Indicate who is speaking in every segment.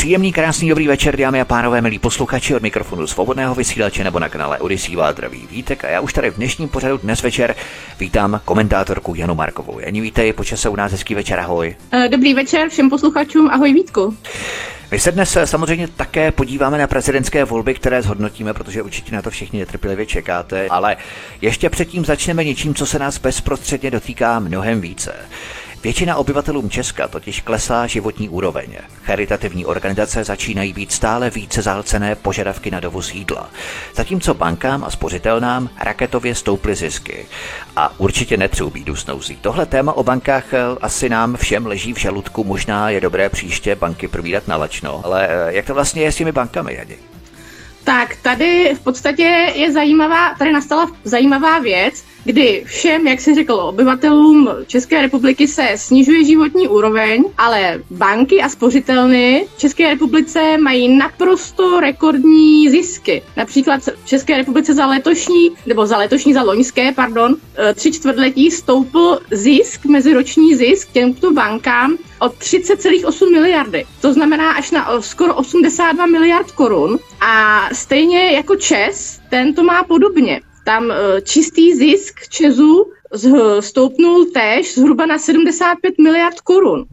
Speaker 1: Příjemný, krásný, dobrý večer, dámy a pánové, milí posluchači od mikrofonu svobodného vysílače nebo na kanále Odisí Zdraví Vítek a já už tady v dnešním pořadu dnes večer vítám komentátorku Janu Markovou. Jani, vítej, počas se u nás hezký večer, ahoj.
Speaker 2: Eh, dobrý večer všem posluchačům, ahoj Vítku.
Speaker 1: My se dnes eh, samozřejmě také podíváme na prezidentské volby, které zhodnotíme, protože určitě na to všichni netrpělivě čekáte, ale ještě předtím začneme něčím, co se nás bezprostředně dotýká mnohem více. Většina obyvatelům Česka totiž klesá životní úroveň. Charitativní organizace začínají být stále více zálcené požadavky na dovoz jídla, zatímco bankám a spořitelnám raketově stouply zisky. A určitě netřou bídu snouzí. Tohle téma o bankách eh, asi nám všem leží v žaludku, možná je dobré příště banky probírat na lačno. Ale eh, jak to vlastně je s těmi bankami, Jadi?
Speaker 2: Tak tady v podstatě je zajímavá, tady nastala zajímavá věc, kdy všem, jak se řekl, obyvatelům České republiky se snižuje životní úroveň, ale banky a spořitelny v České republice mají naprosto rekordní zisky. Například v České republice za letošní, nebo za letošní, za loňské, pardon, e, tři čtvrtletí stoupl zisk, meziroční zisk těmto bankám o 30,8 miliardy. To znamená až na skoro 82 miliard korun. A stejně jako Čes, ten to má podobně tam eh, čistý zisk Česu stoupnul též zhruba na 75 miliard korun.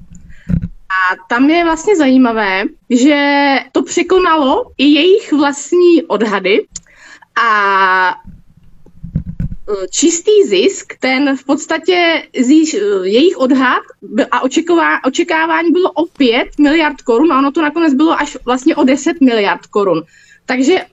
Speaker 2: A tam je vlastně zajímavé, že to překonalo i jejich vlastní odhady a eh, čistý zisk, ten v podstatě zíš, eh, jejich odhad a očeková, očekávání bylo o 5 miliard korun a ono to nakonec bylo až vlastně o 10 miliard korun. Takže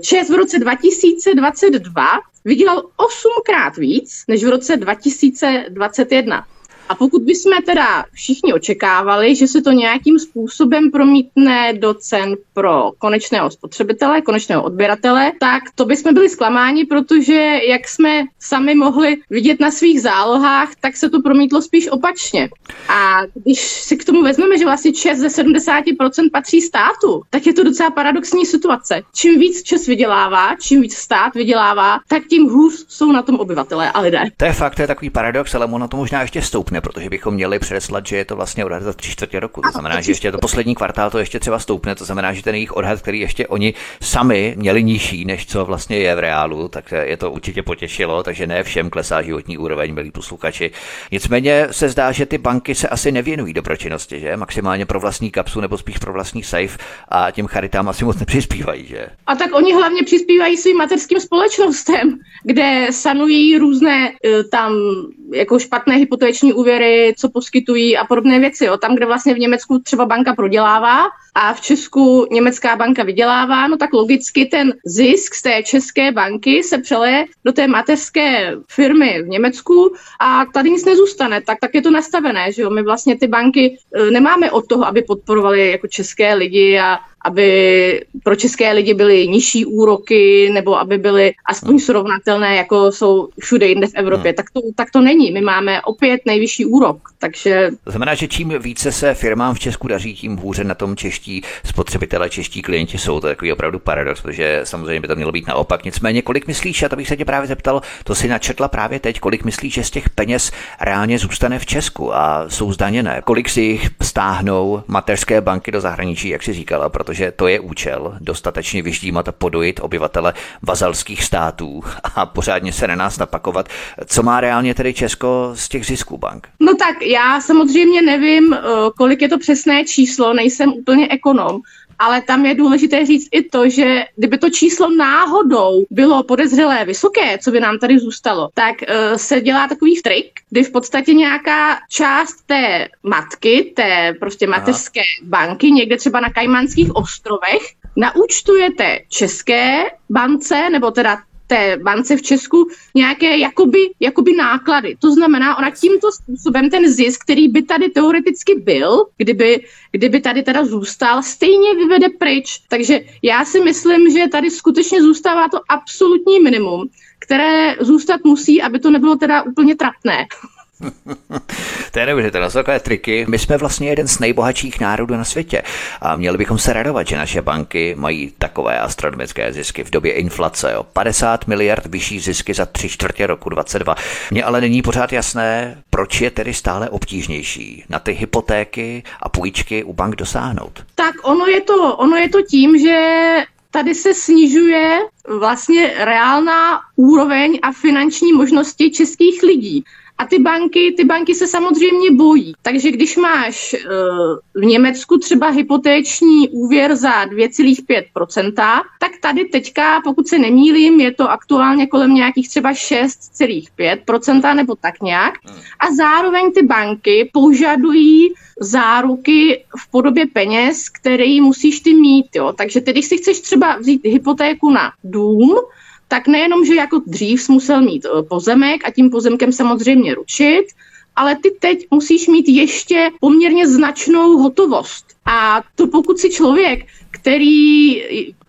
Speaker 2: ČES v roce 2022 vydělal osmkrát víc než v roce 2021. A pokud bychom teda všichni očekávali, že se to nějakým způsobem promítne do cen pro konečného spotřebitele, konečného odběratele, tak to bychom byli zklamáni, protože jak jsme sami mohli vidět na svých zálohách, tak se to promítlo spíš opačně. A když si k tomu vezmeme, že vlastně Čes ze 70% patří státu, tak je to docela paradoxní situace. Čím víc Čes vydělává, čím víc stát vydělává, tak tím hůř jsou na tom obyvatelé a lidé.
Speaker 1: To je fakt, to je takový paradox, ale ono to možná ještě stoupne, protože bychom měli předeslat, že je to vlastně odhad za tři čtvrtě roku. To znamená, že ještě to poslední kvartál to ještě třeba stoupne, to znamená, že ten jejich odhad, který ještě oni sami měli nižší, než co vlastně je v reálu, tak je to určitě potěšilo, takže ne všem klesá životní úroveň, milí posluchači. Nicméně se zdá, že ty banky se asi nevěnují dobročinnosti, že? Maximálně pro vlastní kapsu nebo spíš pro vlastní safe a těm charitám asi moc nepřispívají, že?
Speaker 2: A tak oni hlavně přispívají svým mateřským společnostem, kde sanují různé eh, tam jako špatné hypoteční úvěry, co poskytují a podobné věci. Jo. Tam, kde vlastně v Německu třeba banka prodělává a v Česku německá banka vydělává, no tak logicky ten zisk z té české banky se přeleje do té mateřské firmy v Německu a tady nic nezůstane. Tak, tak je to nastavené, že jo. My vlastně ty banky e, nemáme od toho, aby podporovali jako české lidi a aby pro české lidi byly nižší úroky nebo aby byly aspoň srovnatelné, jako jsou všude jinde v Evropě. Hmm. Tak, to, tak to není. My máme opět nejvyšší úrok. Takže...
Speaker 1: To znamená, že čím více se firmám v Česku daří, tím hůře na tom čeští spotřebitelé, čeští klienti jsou. To je takový opravdu paradox, protože samozřejmě by to mělo být naopak. Nicméně, kolik myslíš, a to bych se tě právě zeptal, to si načetla právě teď, kolik myslíš, že z těch peněz reálně zůstane v Česku a jsou zdaněné? Kolik si jich stáhnou mateřské banky do zahraničí, jak si říkala, protože protože to je účel dostatečně vyždímat a podojit obyvatele vazalských států a pořádně se na nás napakovat. Co má reálně tedy Česko z těch zisků bank?
Speaker 2: No tak já samozřejmě nevím, eh, kolik je to přesné číslo, nejsem úplně ekonom, ale tam je důležité říct i to, že kdyby to číslo náhodou bylo podezřelé vysoké, co by nám tady zůstalo, tak uh, se dělá takový trik, kdy v podstatě nějaká část té matky, té prostě mateřské Aha. banky, někde třeba na Kajmanských ostrovech, naúčtujete české bance, nebo teda té bance v Česku nějaké jakoby, jakoby náklady. To znamená, ona tímto způsobem ten zisk, který by tady teoreticky byl, kdyby, kdyby tady teda zůstal, stejně vyvede pryč. Takže já si myslím, že tady skutečně zůstává to absolutní minimum, které zůstat musí, aby to nebylo teda úplně trapné.
Speaker 1: to je to jsou takové triky. My jsme vlastně jeden z nejbohatších národů na světě a měli bychom se radovat, že naše banky mají takové astronomické zisky v době inflace. Jo. 50 miliard vyšší zisky za tři čtvrtě roku 22. Mně ale není pořád jasné, proč je tedy stále obtížnější na ty hypotéky a půjčky u bank dosáhnout.
Speaker 2: Tak ono je to, ono je to tím, že tady se snižuje vlastně reálná úroveň a finanční možnosti českých lidí. A ty banky, ty banky se samozřejmě bojí. Takže když máš uh, v Německu třeba hypotéční úvěr za 2,5%, tak tady teďka, pokud se nemýlím, je to aktuálně kolem nějakých třeba 6,5% nebo tak nějak. A zároveň ty banky požadují záruky v podobě peněz, které musíš ty mít. Jo. Takže ty, když si chceš třeba vzít hypotéku na dům, tak nejenom, že jako dřív jsi musel mít eh, pozemek a tím pozemkem samozřejmě ručit, ale ty teď musíš mít ještě poměrně značnou hotovost. A to pokud si člověk, který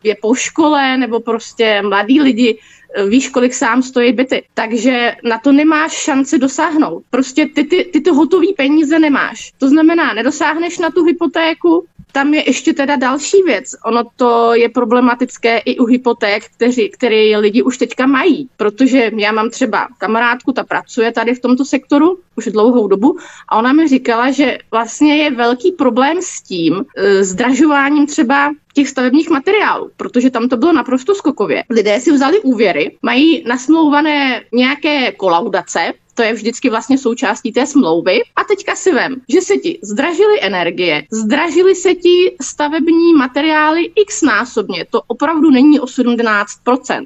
Speaker 2: je po škole nebo prostě mladý lidi, víš, kolik sám stojí byty. Takže na to nemáš šanci dosáhnout. Prostě ty, ty, ty to hotové peníze nemáš. To znamená, nedosáhneš na tu hypotéku, tam je ještě teda další věc. Ono to je problematické i u hypoték, kteří, které lidi už teďka mají, protože já mám třeba kamarádku, ta pracuje tady v tomto sektoru už dlouhou dobu a ona mi říkala, že vlastně je velký problém s tím e, zdražováním třeba těch stavebních materiálů, protože tam to bylo naprosto skokově. Lidé si vzali úvěry, mají nasmlouvané nějaké kolaudace, to je vždycky vlastně součástí té smlouvy. A teďka si vem, že se ti zdražily energie, zdražily se ti stavební materiály x násobně, to opravdu není o 17%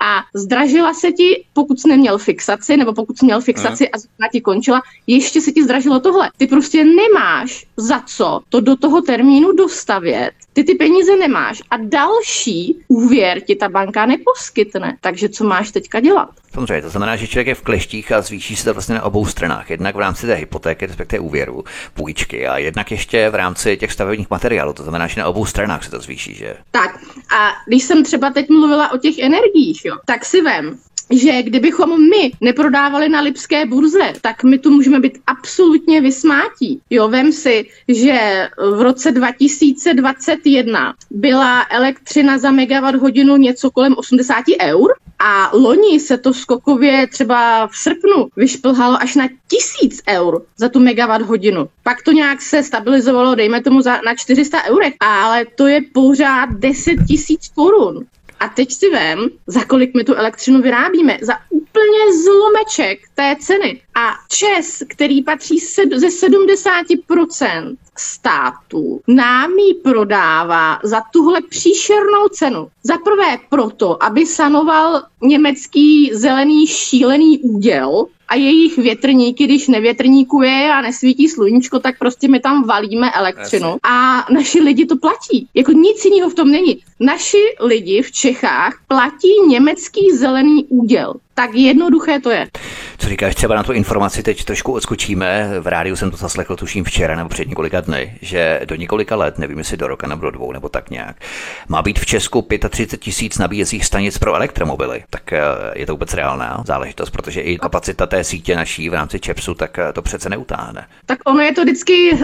Speaker 2: a zdražila se ti, pokud jsi neměl fixaci, nebo pokud jsi měl fixaci a zrovna ti končila, ještě se ti zdražilo tohle. Ty prostě nemáš za co to do toho termínu dostavět, ty ty peníze nemáš a další úvěr ti ta banka neposkytne. Takže co máš teďka dělat?
Speaker 1: Samozřejmě, to znamená, že člověk je v kleštích a zvýší se to vlastně na obou stranách. Jednak v rámci té hypotéky, respektive úvěru, půjčky a jednak ještě v rámci těch stavebních materiálů. To znamená, že na obou stranách se to zvýší, že?
Speaker 2: Tak a když jsem třeba teď mluvila o těch energiích, jo, tak si vem, že kdybychom my neprodávali na Lipské burze, tak my tu můžeme být absolutně vysmátí. Jo, vem si, že v roce 2021 byla elektřina za megawatt hodinu něco kolem 80 eur a loni se to skokově třeba v srpnu vyšplhalo až na tisíc eur za tu megawatt hodinu. Pak to nějak se stabilizovalo, dejme tomu za, na 400 eurech, ale to je pořád 10 tisíc korun. A teď si vem, za kolik my tu elektřinu vyrábíme. Za úplně zlomeček té ceny. A Čes, který patří ze 70% států, nám ji prodává za tuhle příšernou cenu. Za prvé proto, aby sanoval německý zelený šílený úděl, a jejich větrníky, když nevětrníkuje a nesvítí sluníčko, tak prostě my tam valíme elektřinu Asi. a naši lidi to platí. Jako nic jiného v tom není. Naši lidi v Čechách platí německý zelený úděl. Tak jednoduché to je.
Speaker 1: Co říkáš třeba na tu informaci, teď trošku odskočíme. V rádiu jsem to zaslechl, tuším včera nebo před několika dny, že do několika let, nevím jestli do roka nebo do dvou nebo tak nějak, má být v Česku 35 tisíc nabíjecích stanic pro elektromobily. Tak eh, je to vůbec reálná záležitost, protože i kapacita té sítě naší v rámci ČEPSu, tak eh, to přece neutáhne.
Speaker 2: Tak ono je to vždycky, uh,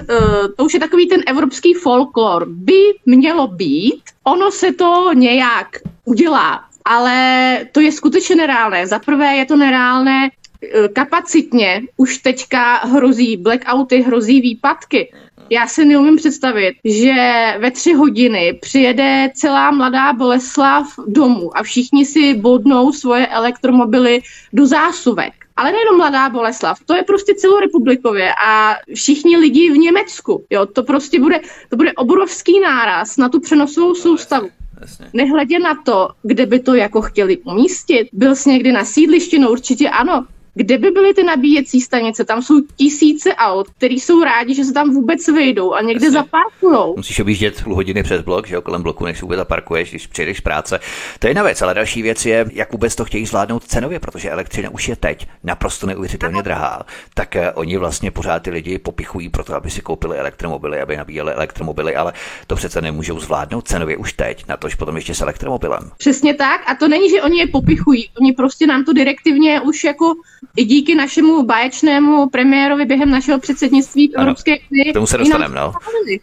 Speaker 2: to už je takový ten evropský folklor. By mělo být, ono se to nějak udělá ale to je skutečně nereálné. Za prvé je to nereálné eh, kapacitně, už teďka hrozí blackouty, hrozí výpadky. Já si neumím představit, že ve tři hodiny přijede celá mladá Boleslav domů a všichni si bodnou svoje elektromobily do zásuvek. Ale nejenom mladá Boleslav, to je prostě celorepublikově a všichni lidi v Německu. Jo, to prostě bude, to bude obrovský náraz na tu přenosovou soustavu. Jasně. Nehledě na to, kde by to jako chtěli umístit. Byl jsi někdy na sídlišti? No určitě ano. Kde by byly ty nabíjecí stanice? Tam jsou tisíce aut, který jsou rádi, že se tam vůbec vejdou a někde zaparkujou.
Speaker 1: Musíš objíždět půl hodiny přes blok, že jo, kolem bloku, než vůbec zaparkuješ, když přijdeš z práce. To je jedna věc, ale další věc je, jak vůbec to chtějí zvládnout cenově, protože elektřina už je teď naprosto neuvěřitelně drahá. Tak uh, oni vlastně pořád ty lidi popichují pro to, aby si koupili elektromobily, aby nabíjeli elektromobily, ale to přece nemůžou zvládnout cenově už teď, na tož potom ještě s elektromobilem.
Speaker 2: Přesně tak, a to není, že oni je popichují, oni prostě nám to direktivně už jako i díky našemu báječnému premiérovi během našeho předsednictví v Evropské unii.
Speaker 1: Tomu se dostaneme, no.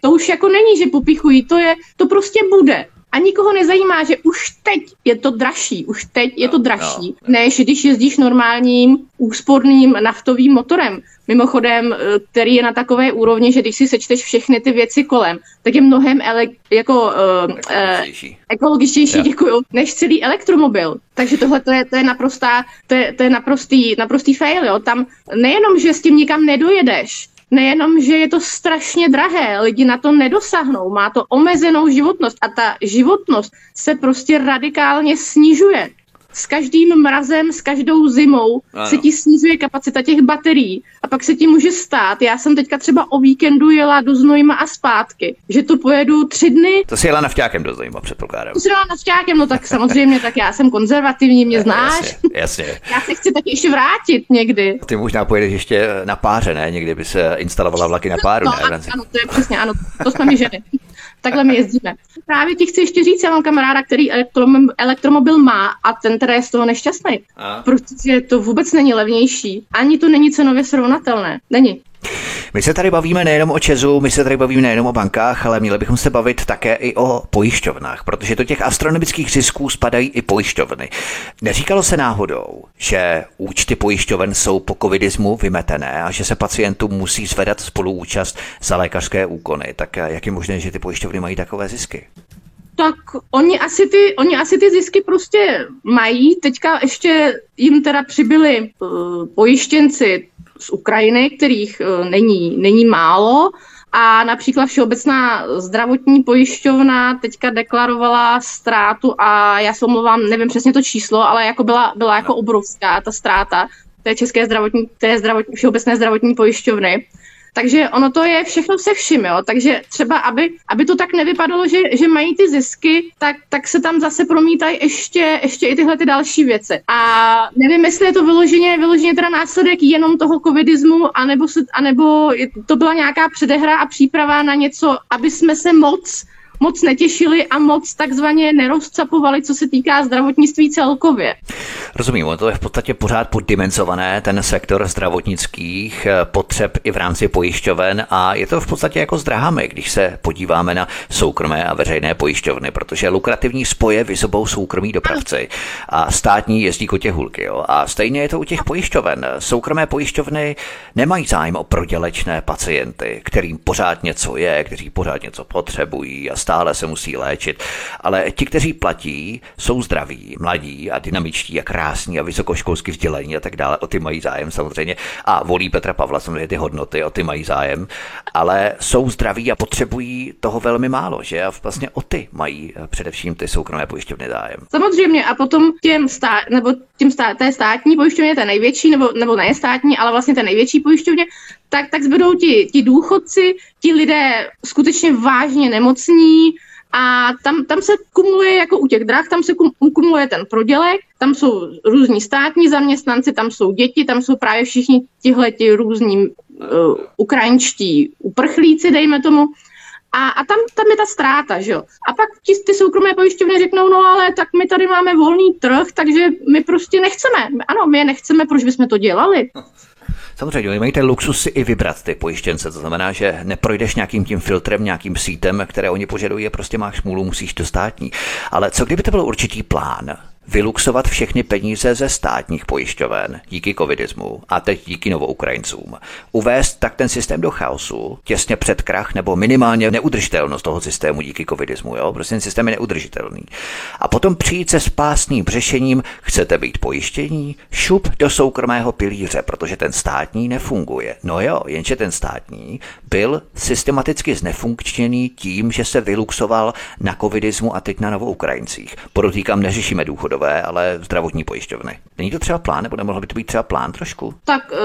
Speaker 2: To už jako není, že popichují, to je, to prostě bude. A nikoho nezajímá, že už teď je to dražší, už teď je to
Speaker 1: No,
Speaker 2: dražší,
Speaker 1: no.
Speaker 2: než když jezdíš normálním úsporným naftovým motorem. Mimochodem, eh, který je na takové úrovni, že když si sečteš všechny ty věci kolem, tak je mnohem ele- jako uh, uh,
Speaker 1: Ekologičtější.
Speaker 2: ekologičtější,
Speaker 1: Jo.
Speaker 2: děkuju, než celý elektromobil. Takže tohle to je, to je naprostá, to je, to je naprostý, naprostý fail, jo. Tam nejenom, že s tím nikam nedojedeš, nejenom, že je to strašně drahé, lidi na to nedosáhnou, má to omezenou životnost a ta životnost se prostě radikálně snižuje. S každým mrazem, s každou zimou
Speaker 1: Ano.
Speaker 2: se ti snižuje kapacita těch baterií a pak se ti může stát, já jsem teďka třeba o víkendu jela do Znojma a zpátky, že to pojedu tři dny,
Speaker 1: To si jela navťákem do zajímavé, předpokládám.
Speaker 2: to si dala navšťákem, no tak samozřejmě, tak já jsem konzervativní, mě znáš.
Speaker 1: Jasně, jasně.
Speaker 2: Já se chci taky ještě vrátit někdy.
Speaker 1: Ty možná pojedeš ještě na páře, ne? Někdy by se instalovala vlaky na páru,
Speaker 2: No,
Speaker 1: ne?
Speaker 2: ano, ano, to je přesně, ano, to jsme my ženy. Takhle my jezdíme. Právě ti chci ještě říct, já mám kamaráda, který elektrom- elektromobil má a ten teda je z toho nešťastný. Protože to vůbec není levnější. Ani to není cenově srovnatelné. Není.
Speaker 1: My se tady bavíme nejenom o Česu, my se tady bavíme nejenom o bankách, ale měli bychom se bavit také i o pojišťovnách, protože do těch astronomických zisků spadají i pojišťovny. Neříkalo se náhodou, že účty pojišťoven jsou po covidismu vymetené a že se pacientům musí zvedat spoluúčast za lékařské úkony. Tak jak je možné, že ty pojišťovny mají takové zisky?
Speaker 2: Tak oni asi, ty, oni asi ty zisky prostě mají. Teďka ještě jim teda přibyli uh, pojištěnci z Ukrajiny, kterých uh, není, není málo. A například Všeobecná zdravotní pojišťovna teďka deklarovala ztrátu a já se omlouvám, nevím přesně to číslo, ale jako byla, byla jako obrovská ta ztráta té české zdravotní, té zdravotní, Všeobecné zdravotní pojišťovny. Takže ono to je všechno se vším, jo. Takže třeba, aby, aby to tak nevypadalo, že, že mají ty zisky, tak, tak se tam zase promítají ještě, ještě i tyhle ty další věci. A nevím, jestli je to vyloženě, vyloženě teda následek jenom toho covidismu, anebo, se, anebo to byla nějaká předehra a příprava na něco, aby jsme se moc moc netěšili a moc takzvaně nerozcapovali, co se týká zdravotnictví celkově.
Speaker 1: Rozumím, to je v podstatě pořád poddimenzované, ten sektor zdravotnických eh, potřeb i v rámci pojišťoven a je to v podstatě jako s drahami, když se podíváme na soukromé a veřejné pojišťovny, protože lukrativní spoje vyzobou soukromí dopravci a státní jezdí kotě hulky. Jo? A stejně je to u těch pojišťoven. Soukromé pojišťovny nemají zájem o prodělečné pacienty, kterým pořád něco je, kteří pořád něco potřebují a stále se musí léčit. Ale ti, kteří platí, jsou zdraví, mladí a dynamičtí a krásní a vysokoškolsky vzdělaní a tak dále. O ty mají zájem samozřejmě. A volí Petra Pavla samozřejmě ty hodnoty, o ty mají zájem. Ale jsou zdraví a potřebují toho velmi málo, že? A vlastně o ty mají eh, především ty soukromé pojišťovny zájem.
Speaker 2: Samozřejmě a potom těm stát, nebo těm stát, té státní pojišťovně, té největší, nebo, nebo ne státní, ale vlastně té největší pojišťovně, tak, tak zbydou ti, ti důchodci, ti lidé skutečně vážně nemocní a tam, tam se kumuluje jako u těch drah, tam se kum, kumuluje ten prodělek, tam jsou různí státní zaměstnanci, tam jsou děti, tam jsou právě všichni tihleti různí uh, ukrajinští uprchlíci, dejme tomu. A, a tam, tam je ta ztráta, že jo. A pak ti, ty soukromé pojišťovny řeknou, no ale tak my tady máme volný trh, takže my prostě nechceme. Ano, my je nechceme, proč bychom to dělali?
Speaker 1: Samozřejmě, oni mají ten luxus si i vybrat ty pojištěnce, to znamená, že neprojdeš nějakým tím filtrem, nějakým sítem, které oni požadují, prostě máš smůlu, musíš do státní. Ale co kdyby to byl určitý plán? Vyluxovat všechny peníze ze státních pojišťoven díky covidismu a teď díky novoukrajincům. Uvést tak ten systém do chaosu, těsně před krach nebo minimálně neudržitelnost toho systému díky covidismu. Jo? Prostě ten systém je neudržitelný. A potom přijít se spásným řešením, chcete být pojištění, šup do soukromého pilíře, protože ten státní nefunguje. No jo, jenže ten státní byl systematicky znefunkčený tím, že se vyluxoval na covidismu a teď na novoukrajincích. Podotýkám, neřešíme důchodové, ale zdravotní pojišťovny. Není to třeba plán, nebo nemohlo by to být třeba plán trošku?
Speaker 2: Tak eh,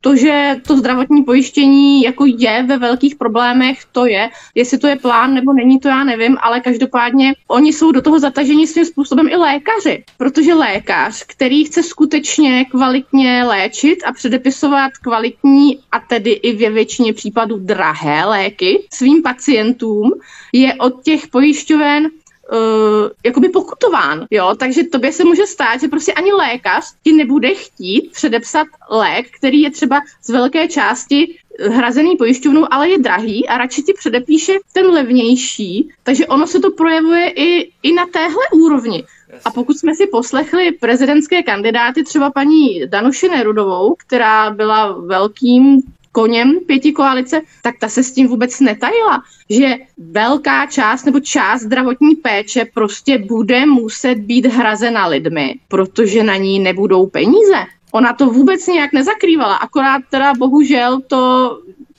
Speaker 2: to, že to zdravotní pojištění jako je ve velkých problémech, to je. Jestli to je plán nebo není, to já nevím, ale každopádně oni jsou do toho zataženi svým způsobem i lékaři, protože lékař, který chce skutečně kvalitně léčit a předepisovat kvalitní a tedy i ve většině případů drahé léky svým pacientům, je od těch pojišťoven uh, jakoby pokutován, jo, takže tobě se může stát, že prostě ani lékař ti nebude chtít předepsat lék, který je třeba z velké části hrazený pojišťovnou, ale je drahý a radši ti předepíše ten levnější, takže ono se to projevuje i, i na téhle úrovni. A pokud jsme si poslechli prezidentské kandidáty, třeba paní Danuši Nerudovou, která byla velkým koněm pěti koalice, tak ta se s tím vůbec netajila, že velká část nebo část zdravotní péče prostě bude muset být hrazena lidmi, protože na ní nebudou peníze. Ona to vůbec nějak nezakrývala, akorát teda bohužel to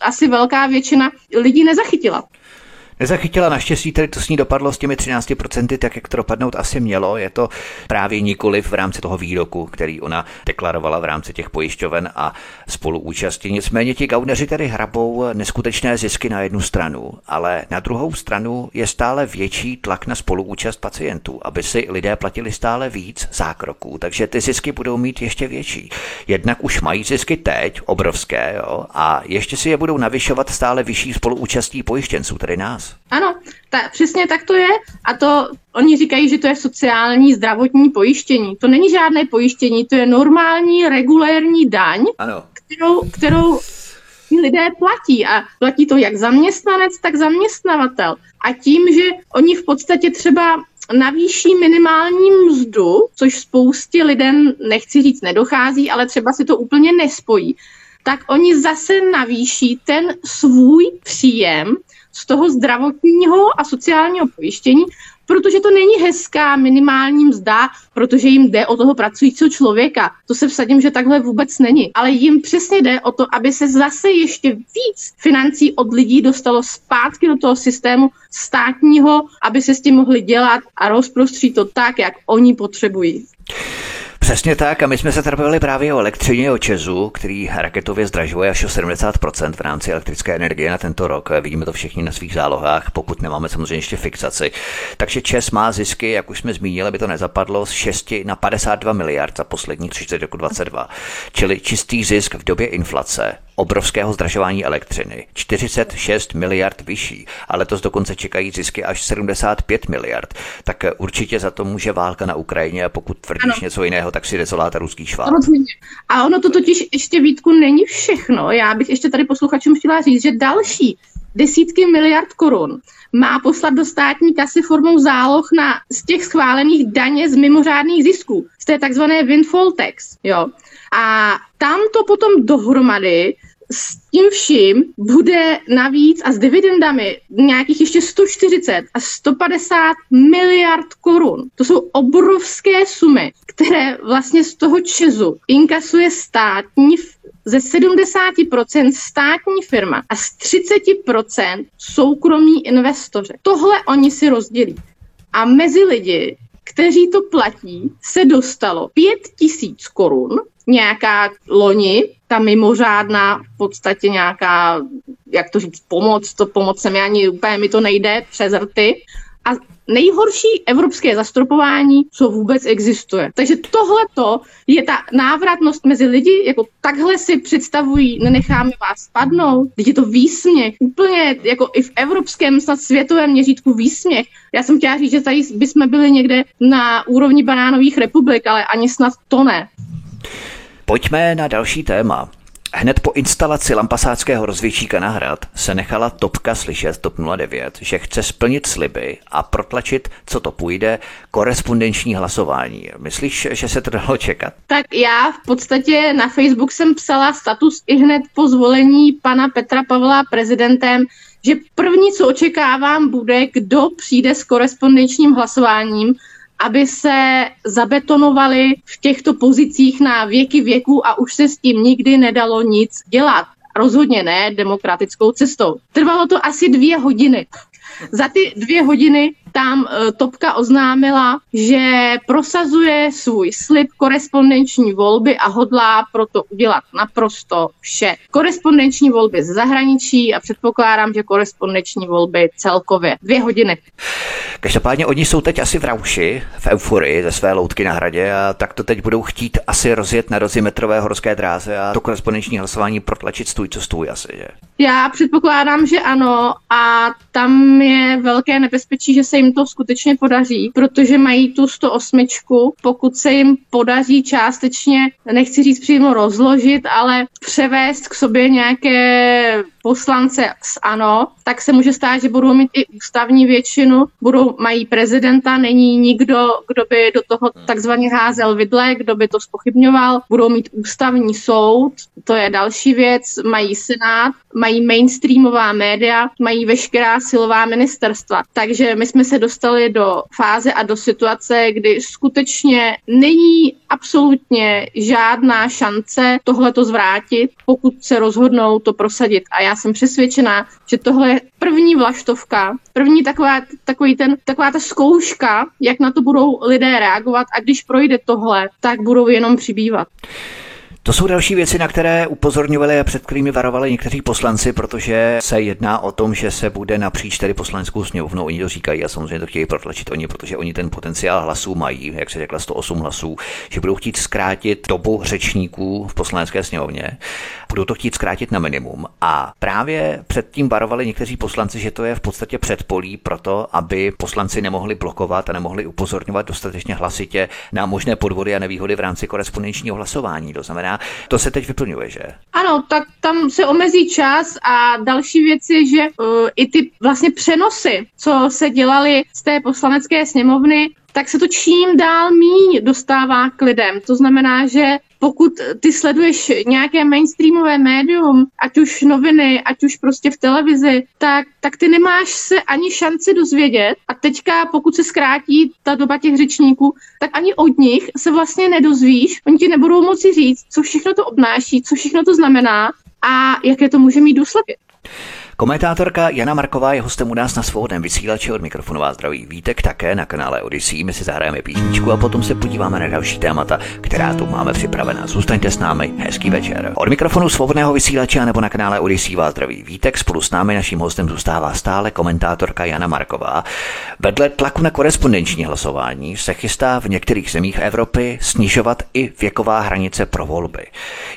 Speaker 2: asi velká většina lidí nezachytila.
Speaker 1: Nezachytila naštěstí, tedy to s ní dopadlo s těmi 13%, tak jak to dopadnout asi mělo. Je to právě nikoliv v rámci toho výroku, který ona deklarovala v rámci těch pojišťoven a spoluúčasti. Nicméně ti gauneři tedy hrabou neskutečné zisky na jednu stranu, ale na druhou stranu je stále větší tlak na spoluúčast pacientů, aby si lidé platili stále víc zákroků, takže ty zisky budou mít ještě větší. Jednak už mají zisky teď, obrovské, jo, a ještě si je budou navyšovat stále vyšší spoluúčastí pojištěnců, tedy nás.
Speaker 2: Ano, ta, přesně tak to je. A to oni říkají, že to je sociální zdravotní pojištění. To není žádné pojištění, to je normální, regulérní daň,
Speaker 1: ano.
Speaker 2: kterou, kterou lidé platí. A platí to jak zaměstnanec, tak zaměstnavatel. A tím, že oni v podstatě třeba navýší minimální mzdu, což spoustě lidem, nechci říct, nedochází, ale třeba si to úplně nespojí, tak oni zase navýší ten svůj příjem z toho zdravotního a sociálního pojištění, protože to není hezká minimální mzda, protože jim jde o toho pracujícího člověka. To se vsadím, že takhle vůbec není. Ale jim přesně jde o to, aby se zase ještě víc financí od lidí dostalo zpátky do toho systému státního, aby se s tím mohli dělat a rozprostřít to tak, jak oni potřebují.
Speaker 1: Přesně tak a my jsme se tady právě o elektřině, o Česu, který raketově zdražuje až o 70% v rámci elektrické energie na tento rok. Vidíme to všichni na svých zálohách, pokud nemáme samozřejmě ještě fixaci. Takže Čes má zisky, jak už jsme zmínili, aby to nezapadlo, z 6 na 52 miliard za poslední 30 roku 22. Čili čistý zisk v době inflace obrovského zdražování elektřiny, 46 miliard vyšší, ale letos dokonce čekají zisky až 75 miliard. Tak určitě za to může válka na Ukrajině a pokud tvrdíš ano. něco jiného, tak si dezoláta ruský švát.
Speaker 2: A ono to totiž ještě Vítku není všechno. Já bych ještě tady posluchačům chtěla říct, že další desítky miliard korun má poslat do státní kasy formou záloh na z těch schválených daně z mimořádných zisků, z té takzvané windfall tax. Jo. A tam to potom dohromady s tím vším bude navíc a s dividendami nějakých ještě 140 a 150 miliard korun. To jsou obrovské sumy, které vlastně z toho Česu inkasuje státní ze 70% státní firma a z 30% soukromí investoři. Tohle oni si rozdělí. A mezi lidi, kteří to platí, se dostalo 5 tisíc korun nějaká loni, ta mimořádná v podstatě nějaká, jak to říct, pomoc, to pomoc se mi ani úplně, mi to nejde přes rty. A nejhorší evropské zastropování, co vůbec existuje. Takže tohle je ta návratnost mezi lidi, jako takhle si představují, nenecháme vás spadnout. Teď je to výsměch, úplně jako i v evropském, snad světovém měřítku výsměch. Já jsem chtěla říct, že tady bychom byli někde na úrovni banánových republik, ale ani snad to ne.
Speaker 1: Pojďme na další téma. Hned po instalaci lampasáckého rozvědčíka na hrad se nechala Topka slyšet TOP 09, že chce splnit sliby a protlačit, co to půjde, korespondenční hlasování. Myslíš, že se to dalo čekat?
Speaker 2: Tak já v podstatě na Facebook jsem psala status i hned po zvolení pana Petra Pavla prezidentem, že první, co očekávám, bude, kdo přijde s korespondenčním hlasováním aby se zabetonovali v těchto pozicích na věky věků a už se s tím nikdy nedalo nic dělat. Rozhodně ne demokratickou cestou. Trvalo to asi dvě hodiny. Za ty dvě hodiny tam uh, Topka oznámila, že prosazuje svůj slib korespondenční volby a hodlá proto udělat naprosto vše. Korespondenční volby z zahraničí a předpokládám, že korespondenční volby celkově. Dvě hodiny.
Speaker 1: Každopádně oni jsou teď asi v rauši, v euforii ze své loutky na hradě a tak to teď budou chtít asi rozjet na dozimetrové horské dráze a to korespondenční hlasování protlačit stůj co stůj asi, že?
Speaker 2: Já předpokládám, že ano a tam je velké nebezpečí, že se jim jim to skutečně podaří, protože mají tu 108, pokud se jim podaří částečně, nechci říct přímo rozložit, ale převést k sobě nějaké poslance z ANO, tak se může stát, že budou mít i ústavní většinu, budou, mají prezidenta, není nikdo, kdo by do toho takzvaně házel vidle, kdo by to spochybňoval, budou mít ústavní soud, to je další věc, mají senát, mají mainstreamová média, mají veškerá silová ministerstva. Takže my jsme se dostali do fáze a do situace, kdy skutečně není absolutně žádná šance tohle to zvrátit, pokud se rozhodnou to prosadit. A já jsem přesvědčená, že tohle je první vlaštovka, první taková, takový ten, taková ta zkouška, jak na to budou lidé reagovat a když projde tohle, tak budou jenom přibývat.
Speaker 1: To jsou další věci, na které upozorňovali a před kterými varovali někteří poslanci, protože se jedná o tom, že se bude napříč tedy poslaneckou sněmovnou, oni to říkají a samozřejmě to chtějí protlačit oni, protože oni ten potenciál hlasů mají, jak se řekla 108 hlasů, že budou chtít zkrátit dobu řečníků v poslanecké sněmovně, budou to chtít zkrátit na minimum. A právě předtím varovali někteří poslanci, že to je v podstatě předpolí pro to, aby poslanci nemohli blokovat a nemohli upozorňovat dostatečně hlasitě na možné podvody a nevýhody v rámci korespondenčního hlasování. To znamená, to se teď vyplňuje, že?
Speaker 2: Ano, tak tam se omezí čas a další věc je, že uh, i ty vlastně přenosy, co se dělaly z té poslanecké sněmovny, tak se to čím dál míň dostává k lidem. To znamená, že pokud ty sleduješ nějaké mainstreamové médium, ať už noviny, ať už prostě v televizi, tak, tak ty nemáš se ani šanci dozvědět. A teďka, pokud se zkrátí ta doba těch řečníků, tak ani od nich se vlastně nedozvíš. Oni ti nebudou moci říct, co všechno to obnáší, co všechno to znamená a jaké to může mít důsledky.
Speaker 1: Komentátorka Jana Marková je hostem u nás na svobodném vysílači od mikrofonu vás zdraví Vítek také na kanále Odyssey. My si zahrajeme písničku a potom se podíváme na další témata, která tu máme připravená. Zůstaňte s námi, hezký večer. Od mikrofonu svobodného vysílače nebo na kanále Odyssey vás zdraví Vítek. Spolu s námi naším hostem zůstává stále komentátorka Jana Marková. Vedle tlaku na korespondenční hlasování se chystá v některých zemích Evropy snižovat i věková hranice pro volby.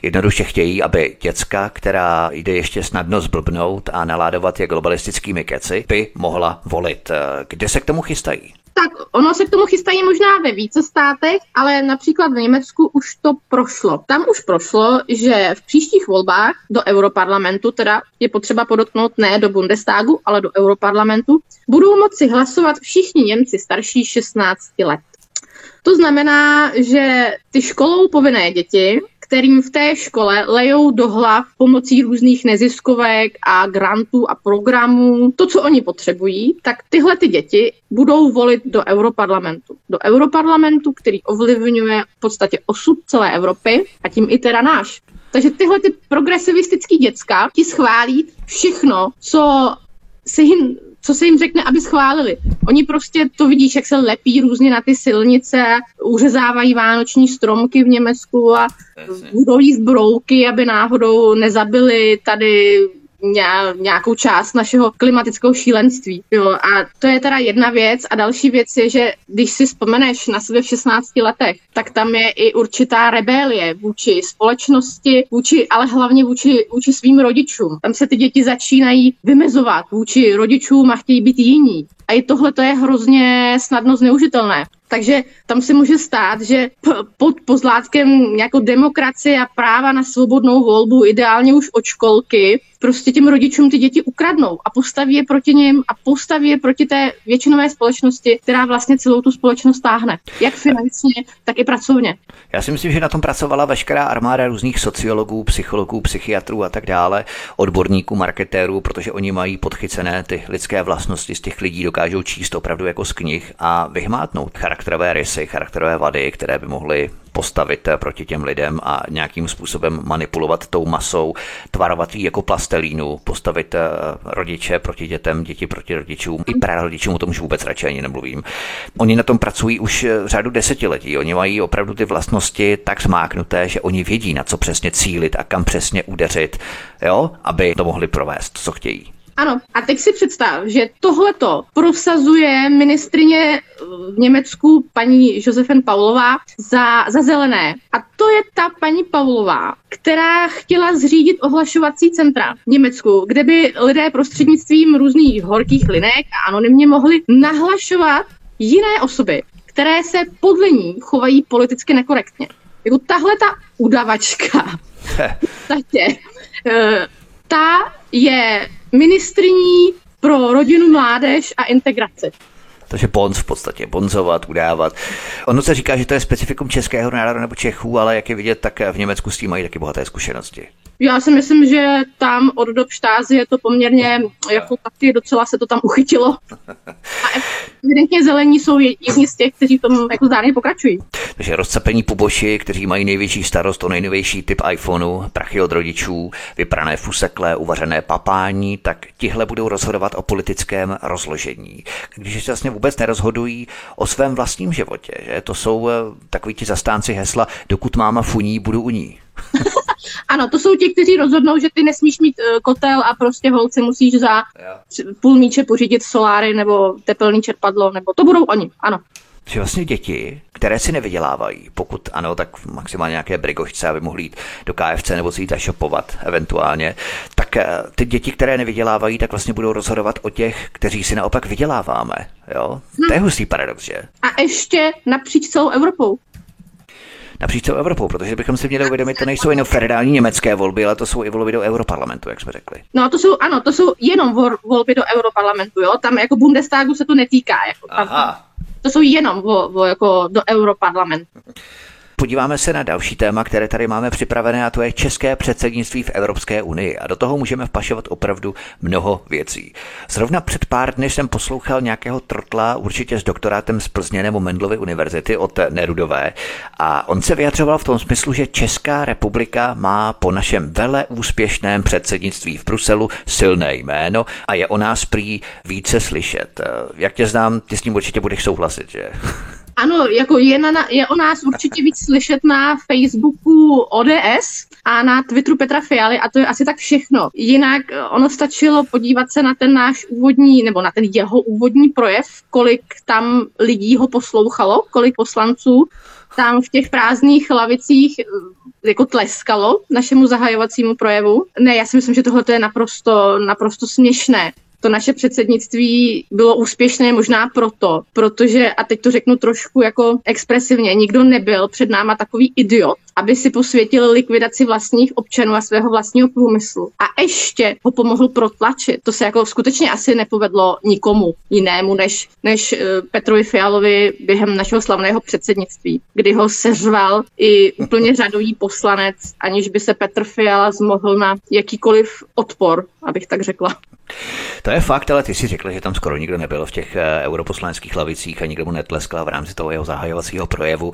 Speaker 1: Jednoduše chtějí, aby děcka, která jde ještě snadno zblbnout a naládovat je globalistickými keci, by mohla volit. Kde se k tomu chystají?
Speaker 2: Tak ono se k tomu chystají možná ve více státech, ale například v Německu už to prošlo. Tam už prošlo, že v příštích volbách do Europarlamentu, teda je potřeba podotknout ne do Bundestagu, ale do Europarlamentu, budou moci hlasovat všichni Němci starší 16 let. To znamená, že ty školou povinné děti kterým v té škole lejou do hlav pomocí různých neziskovek a grantů a programů to, co oni potřebují, tak tyhle ty děti budou volit do Europarlamentu. Do Europarlamentu, který ovlivňuje v podstatě osud celé Evropy a tím i teda náš. Takže tyhle ty progresivistický děcka ti schválí všechno, co se jim co se jim řekne, aby schválili. Oni prostě to vidíš, jak se lepí různě na ty silnice, uřezávají vánoční stromky v Německu a budou jíst brouky, aby náhodou nezabili tady nějakou část našeho klimatického šílenství. Jo. A to je teda jedna věc. A další věc je, že když si vzpomeneš na sebe v 16 letech, tak tam je i určitá rebelie vůči společnosti, vůči, ale hlavně vůči, vůči svým rodičům. Tam se ty děti začínají vymezovat vůči rodičům a chtějí být jiní. A i tohle to je hrozně snadno zneužitelné. Takže tam se může stát, že pod pozlátkem jako demokracie a práva na svobodnou volbu, ideálně už od školky, prostě těm rodičům ty děti ukradnou a postaví je proti nim a postaví je proti té většinové společnosti, která vlastně celou tu společnost táhne. Jak finančně, tak i pracovně.
Speaker 1: Já si myslím, že na tom pracovala veškerá armáda různých sociologů, psychologů, psychiatrů a tak dále, odborníků, marketérů, protože oni mají podchycené ty lidské vlastnosti z těch lidí, dokážou číst opravdu jako z knih a vyhmátnout charakterové rysy, charakterové vady, které by mohly postavit proti těm lidem a nějakým způsobem manipulovat tou masou, tvarovat ji jako plastelínu, postavit eh, rodiče proti dětem, děti proti rodičům, i prarodičům, o tom už vůbec radši ani nemluvím. Oni na tom pracují už v řádu desetiletí, oni mají opravdu ty vlastnosti tak zmáknuté, že oni vědí, na co přesně cílit a kam přesně udeřit, jo, aby to mohli provést, co chtějí.
Speaker 2: Ano, a teď si představ, že tohleto prosazuje ministrině v Německu paní Josefen Paulová za, za zelené. A to je ta paní Paulová, která chtěla zřídit ohlašovací centra v Německu, kde by lidé prostřednictvím různých horkých linek a anonymně mohli nahlašovat jiné osoby, které se podle ní chovají politicky nekorektně. Jako tahle ta udavačka, eh, ta je ministriní pro rodinu, mládež a integraci.
Speaker 1: Takže bonz v podstatě, bonzovat, udávat. Ono se říká, že to je specifikum českého národa nebo Čechů, ale jak je vidět, tak v Německu s tím mají taky bohaté zkušenosti.
Speaker 2: Já si myslím, že tam od dob štázy je to poměrně, jako taky docela se to tam uchytilo. A evidentně zelení jsou jedni z těch, kteří v tom jako zdárně pokračují.
Speaker 1: Takže rozcepení puboši, kteří mají největší starost o nejnovější typ iPhoneu, prachy od rodičů, vyprané fusekle, uvařené papání, tak tihle budou rozhodovat o politickém rozložení. Když se vlastně vůbec nerozhodují o svém vlastním životě, že to jsou eh, takový ti zastánci hesla, dokud máma funí, budu u ní.
Speaker 2: ano, to jsou ti, kteří rozhodnou, že ty nesmíš mít uh, kotel a prostě holce musíš za půl míče pořídit soláry nebo tepelný čerpadlo, nebo to budou oni, ano
Speaker 1: že vlastně děti, které si nevydělávají, pokud ano, tak maximálně nějaké brigošce, aby mohli jít do KFC nebo si jít shopovat eventuálně, tak eh, ty děti, které nevydělávají, tak vlastně budou rozhodovat o těch, kteří si naopak vyděláváme. Jo? Hm. To je hustý paradox, že?
Speaker 2: A ještě napříč celou Evropou
Speaker 1: napříč celou Evropou, protože bychom si měli uvědomit, to nejsou jenom federální německé volby, ale to jsou i volby do Europarlamentu, jak jsme řekli.
Speaker 2: No to jsou, ano, to jsou jenom volby do Europarlamentu, jo, tam jako Bundestagu se to netýká, jako tam, Aha. To jsou jenom vo, vo, jako do Europarlamentu.
Speaker 1: Podíváme se na další téma, které tady máme připravené, a to je české předsednictví v Evropské unii. A do toho můžeme vpašovat opravdu mnoho věcí. Zrovna před pár dny jsem poslouchal nějakého trotla, určitě s doktorátem z Plzně nebo Mendlovy univerzity od Nerudové. A on se vyjadřoval v tom smyslu, že Česká republika má po našem vele úspěšném předsednictví v Bruselu silné jméno a je o nás prý více slyšet. Jak tě znám, ty s tím určitě budeš souhlasit, že?
Speaker 2: Ano, jako je, na, je o nás určitě víc slyšet na Facebooku ODS a na Twitteru Petra Fialy a to je asi tak všechno. Jinak eh, ono stačilo podívat se na ten náš úvodní, nebo na ten jeho úvodní projev, kolik tam lidí ho poslouchalo, kolik poslanců tam v těch prázdných lavicích eh, jako tleskalo našemu zahajovacímu projevu. Ne, já si myslím, že tohle je naprosto, naprosto směšné to naše předsednictví bylo úspěšné možná proto, protože, a teď to řeknu trošku jako expresivně, nikdo nebyl před náma takový idiot, aby si posvětil likvidaci vlastních občanů a svého vlastního průmyslu. A ještě ho pomohl protlačit. To se jako skutečně asi nepovedlo nikomu jinému než, než eh, Petrovi Fialovi během našeho slavného předsednictví, kdy ho seřval i úplně řadový poslanec, aniž by se Petr Fiala zmohl na jakýkoliv odpor, abych tak řekla.
Speaker 1: To je fakt, ale ty si řekl, že tam skoro nikdo nebyl v těch eh, europoslanských lavicích a nikdo mu netleskal v rámci toho jeho zahajovacího projevu.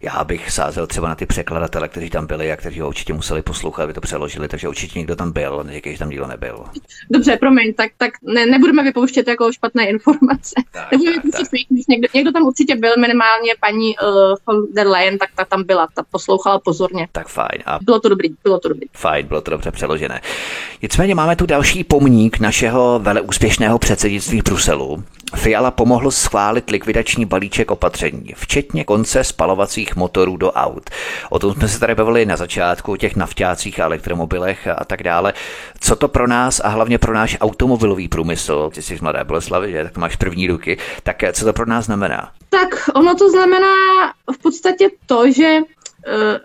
Speaker 1: Já bych sázel třeba na ty překladatele, kteří tam byli a kteří ho určitě museli poslouchat, aby to přeložili, takže určitě někdo tam byl, neříkej, že tam nikdo nebyl.
Speaker 2: Dobře, promiň, tak, tak ne, nebudeme vypouštět jako špatné informace. Tak, nebudeme vypouštět fake news. Někdo, někdo, tam určitě byl, minimálně paní uh, von der Leyen, tak ta tam byla, ta poslouchala pozorně.
Speaker 1: Tak fajn.
Speaker 2: A bylo to dobrý, bylo to dobrý.
Speaker 1: Fajn, bylo to dobře přeložené. Nicméně máme tu další pomník našeho veleúspěšného předsednictví v Bruselu. Fiala pomohl schválit likvidační balíček opatření, včetně konce spalovacích motorů do aut. O tom jsme se tady bavili na začátku, o těch naftácích a elektromobilech a tak dále. Co to pro nás a hlavně pro náš automobilový průmysl, ty jsi z Mladé Boleslavy, že tak máš první ruky, tak co to pro nás znamená?
Speaker 2: Tak ono to znamená v podstatě to, že Eh,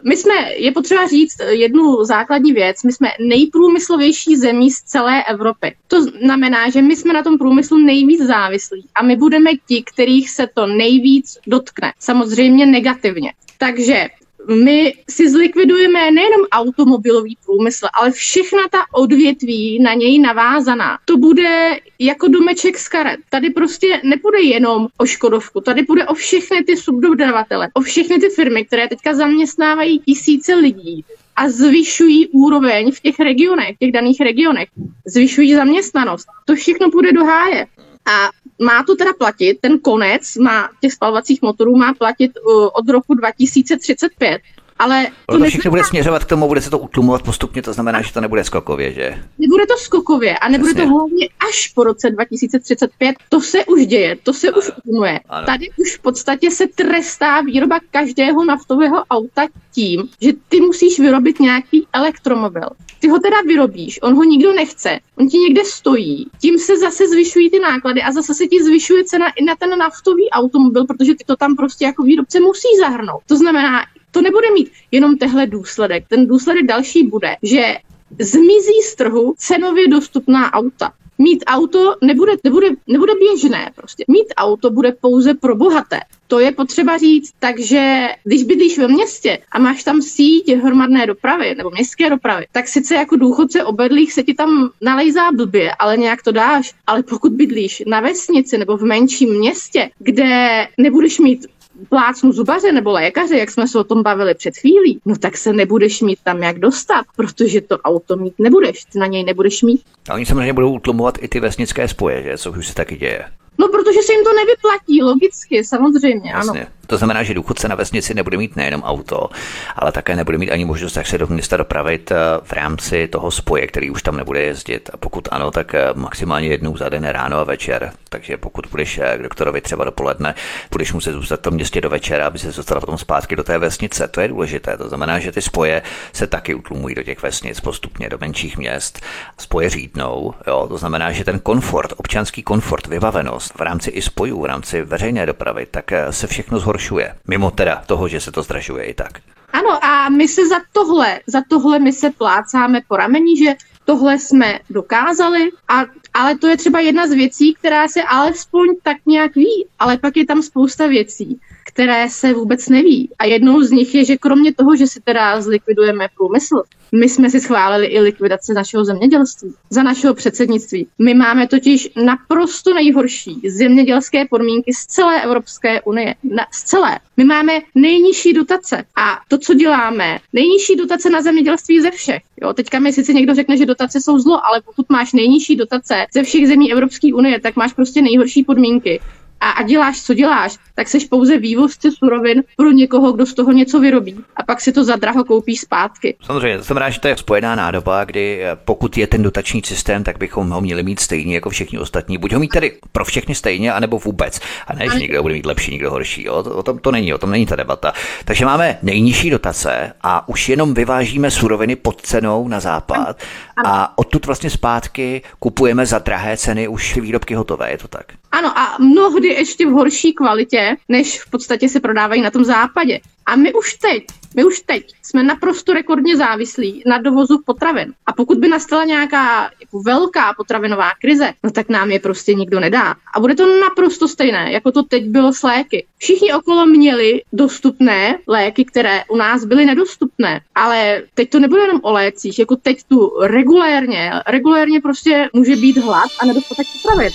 Speaker 2: my jsme, je potřeba říct jednu základní věc, my jsme nejprůmyslovější zemí z celé Evropy. To znamená, že my jsme na tom průmyslu nejvíc závislí a my budeme ti, kterých se to nejvíc dotkne. Samozřejmě negativně. Takže my si zlikvidujeme nejenom automobilový průmysl, ale všechna ta odvětví na něj navázaná. To bude jako domeček z karet. Tady prostě nepůjde jenom o Škodovku, tady bude o všechny ty subdodavatele, o všechny ty firmy, které teďka zaměstnávají tisíce lidí a zvyšují úroveň v těch regionech, v těch daných regionech. Zvyšují zaměstnanost. To všechno půjde do háje. A má to teda platit, ten konec má těch spalovacích motorů má platit uh, od roku 2035. Ale
Speaker 1: to, to všechno bude směřovat k tomu, bude se to utlumovat postupně, to znamená, že to nebude skokově, že?
Speaker 2: Nebude to skokově a nebude Přesně. to hlavně až po roce 2035. To se už děje, to se ano. už utlumuje. Tady už v podstatě se trestá výroba každého naftového auta tím, že ty musíš vyrobit nějaký elektromobil. Ty ho teda vyrobíš, on ho nikdo nechce, on ti někde stojí, tím se zase zvyšují ty náklady a zase se ti zvyšuje cena i na ten naftový automobil, protože ty to tam prostě jako výrobce musí zahrnout. To znamená, to nebude mít jenom tehle důsledek. Ten důsledek další bude, že zmizí z trhu cenově dostupná auta. Mít auto nebude, nebude, nebude běžné prostě. Mít auto bude pouze pro bohaté. To je potřeba říct, takže když bydlíš ve městě a máš tam síť hromadné dopravy nebo městské dopravy, tak sice jako důchodce obedlých se ti tam nalejzá blbě, ale nějak to dáš. Ale pokud bydlíš na vesnici nebo v menším městě, kde nebudeš mít plácnu zubaře nebo lékaře, jak jsme se o tom bavili před chvílí, no tak se nebudeš mít tam jak dostat, protože to auto mít nebudeš, ty na něj nebudeš mít.
Speaker 1: A oni samozřejmě budou utlumovat i ty vesnické spoje, že? což už se taky děje.
Speaker 2: No, protože se jim to nevyplatí, logicky, samozřejmě,
Speaker 1: Jasně. ano. To znamená, že důchodce na vesnici nebude mít nejenom auto, ale také nebude mít ani možnost, jak se do města dopravit eh, v rámci toho spoje, který už tam nebude jezdit. A pokud ano, tak eh, maximálně jednou za den ráno a večer. Takže pokud budeš eh, k doktorovi třeba dopoledne, budeš muset zůstat v tom městě do večera, aby se dostal potom zpátky do té vesnice. To je důležité. To znamená, že ty spoje se taky utlumují do těch vesnic postupně, do menších měst. Spoje řídnou. Jo? To znamená, že ten komfort, občanský komfort, vybavenost v rámci i spojů, v rámci veřejné dopravy, tak se všechno zhoršuje zhoršuje. Mimo teda toho, že se to zdražuje i tak.
Speaker 2: Ano, a my se za tohle, za tohle my se plácáme po rameni, že tohle jsme dokázali, a, ale to je třeba jedna z věcí, která se alespoň tak nějak ví, ale pak je tam spousta věcí, které se vůbec neví. A jednou z nich je, že kromě toho, že si teda zlikvidujeme průmysl, my jsme si schválili i likvidaci našeho zemědělství za našeho předsednictví. My máme totiž naprosto nejhorší zemědělské podmínky z celé Evropské unie. Na, z celé. My máme nejnižší dotace a to, co děláme, nejnižší dotace na zemědělství ze všech. Jo, teďka mi sice někdo řekne, že dotace jsou zlo, ale pokud máš nejnižší dotace ze všech zemí Evropské unie, tak máš prostě nejhorší podmínky a, a děláš, co děláš, tak seš pouze vývozce surovin pro někoho, kdo z toho něco vyrobí. A pak si to za draho koupíš zpátky.
Speaker 1: Samozřejmě, to znamená, že to je spojená nádoba, kdy eh, pokud je ten dotační systém, tak bychom ho měli mít stejně jako všichni ostatní. Buď ho mít tedy pro všechny stejně, anebo vůbec. A ne, že někdo bude mít lepší, někdo horší. Jo? O tom to není, o tom není ta debata. Takže máme nejnižší dotace a už jenom vyvážíme suroviny pod cenou na západ a odtud vlastně zpátky kupujeme za drahé ceny už výrobky hotové, je to tak?
Speaker 2: Ano a mnohdy ještě v horší kvalitě, než v podstatě se prodávají na tom západě. A my už teď, my už teď jsme naprosto rekordně závislí na dovozu potravin. A pokud by nastala nějaká jako velká potravinová krize, no tak nám je prostě nikdo nedá. A bude to naprosto stejné, jako to teď bylo s léky. Všichni okolo měli dostupné léky, které u nás byly nedostupné. Ale teď to nebude jenom o lécích, jako teď tu regulérně, regulérně prostě může být hlad a nedostatek potravin.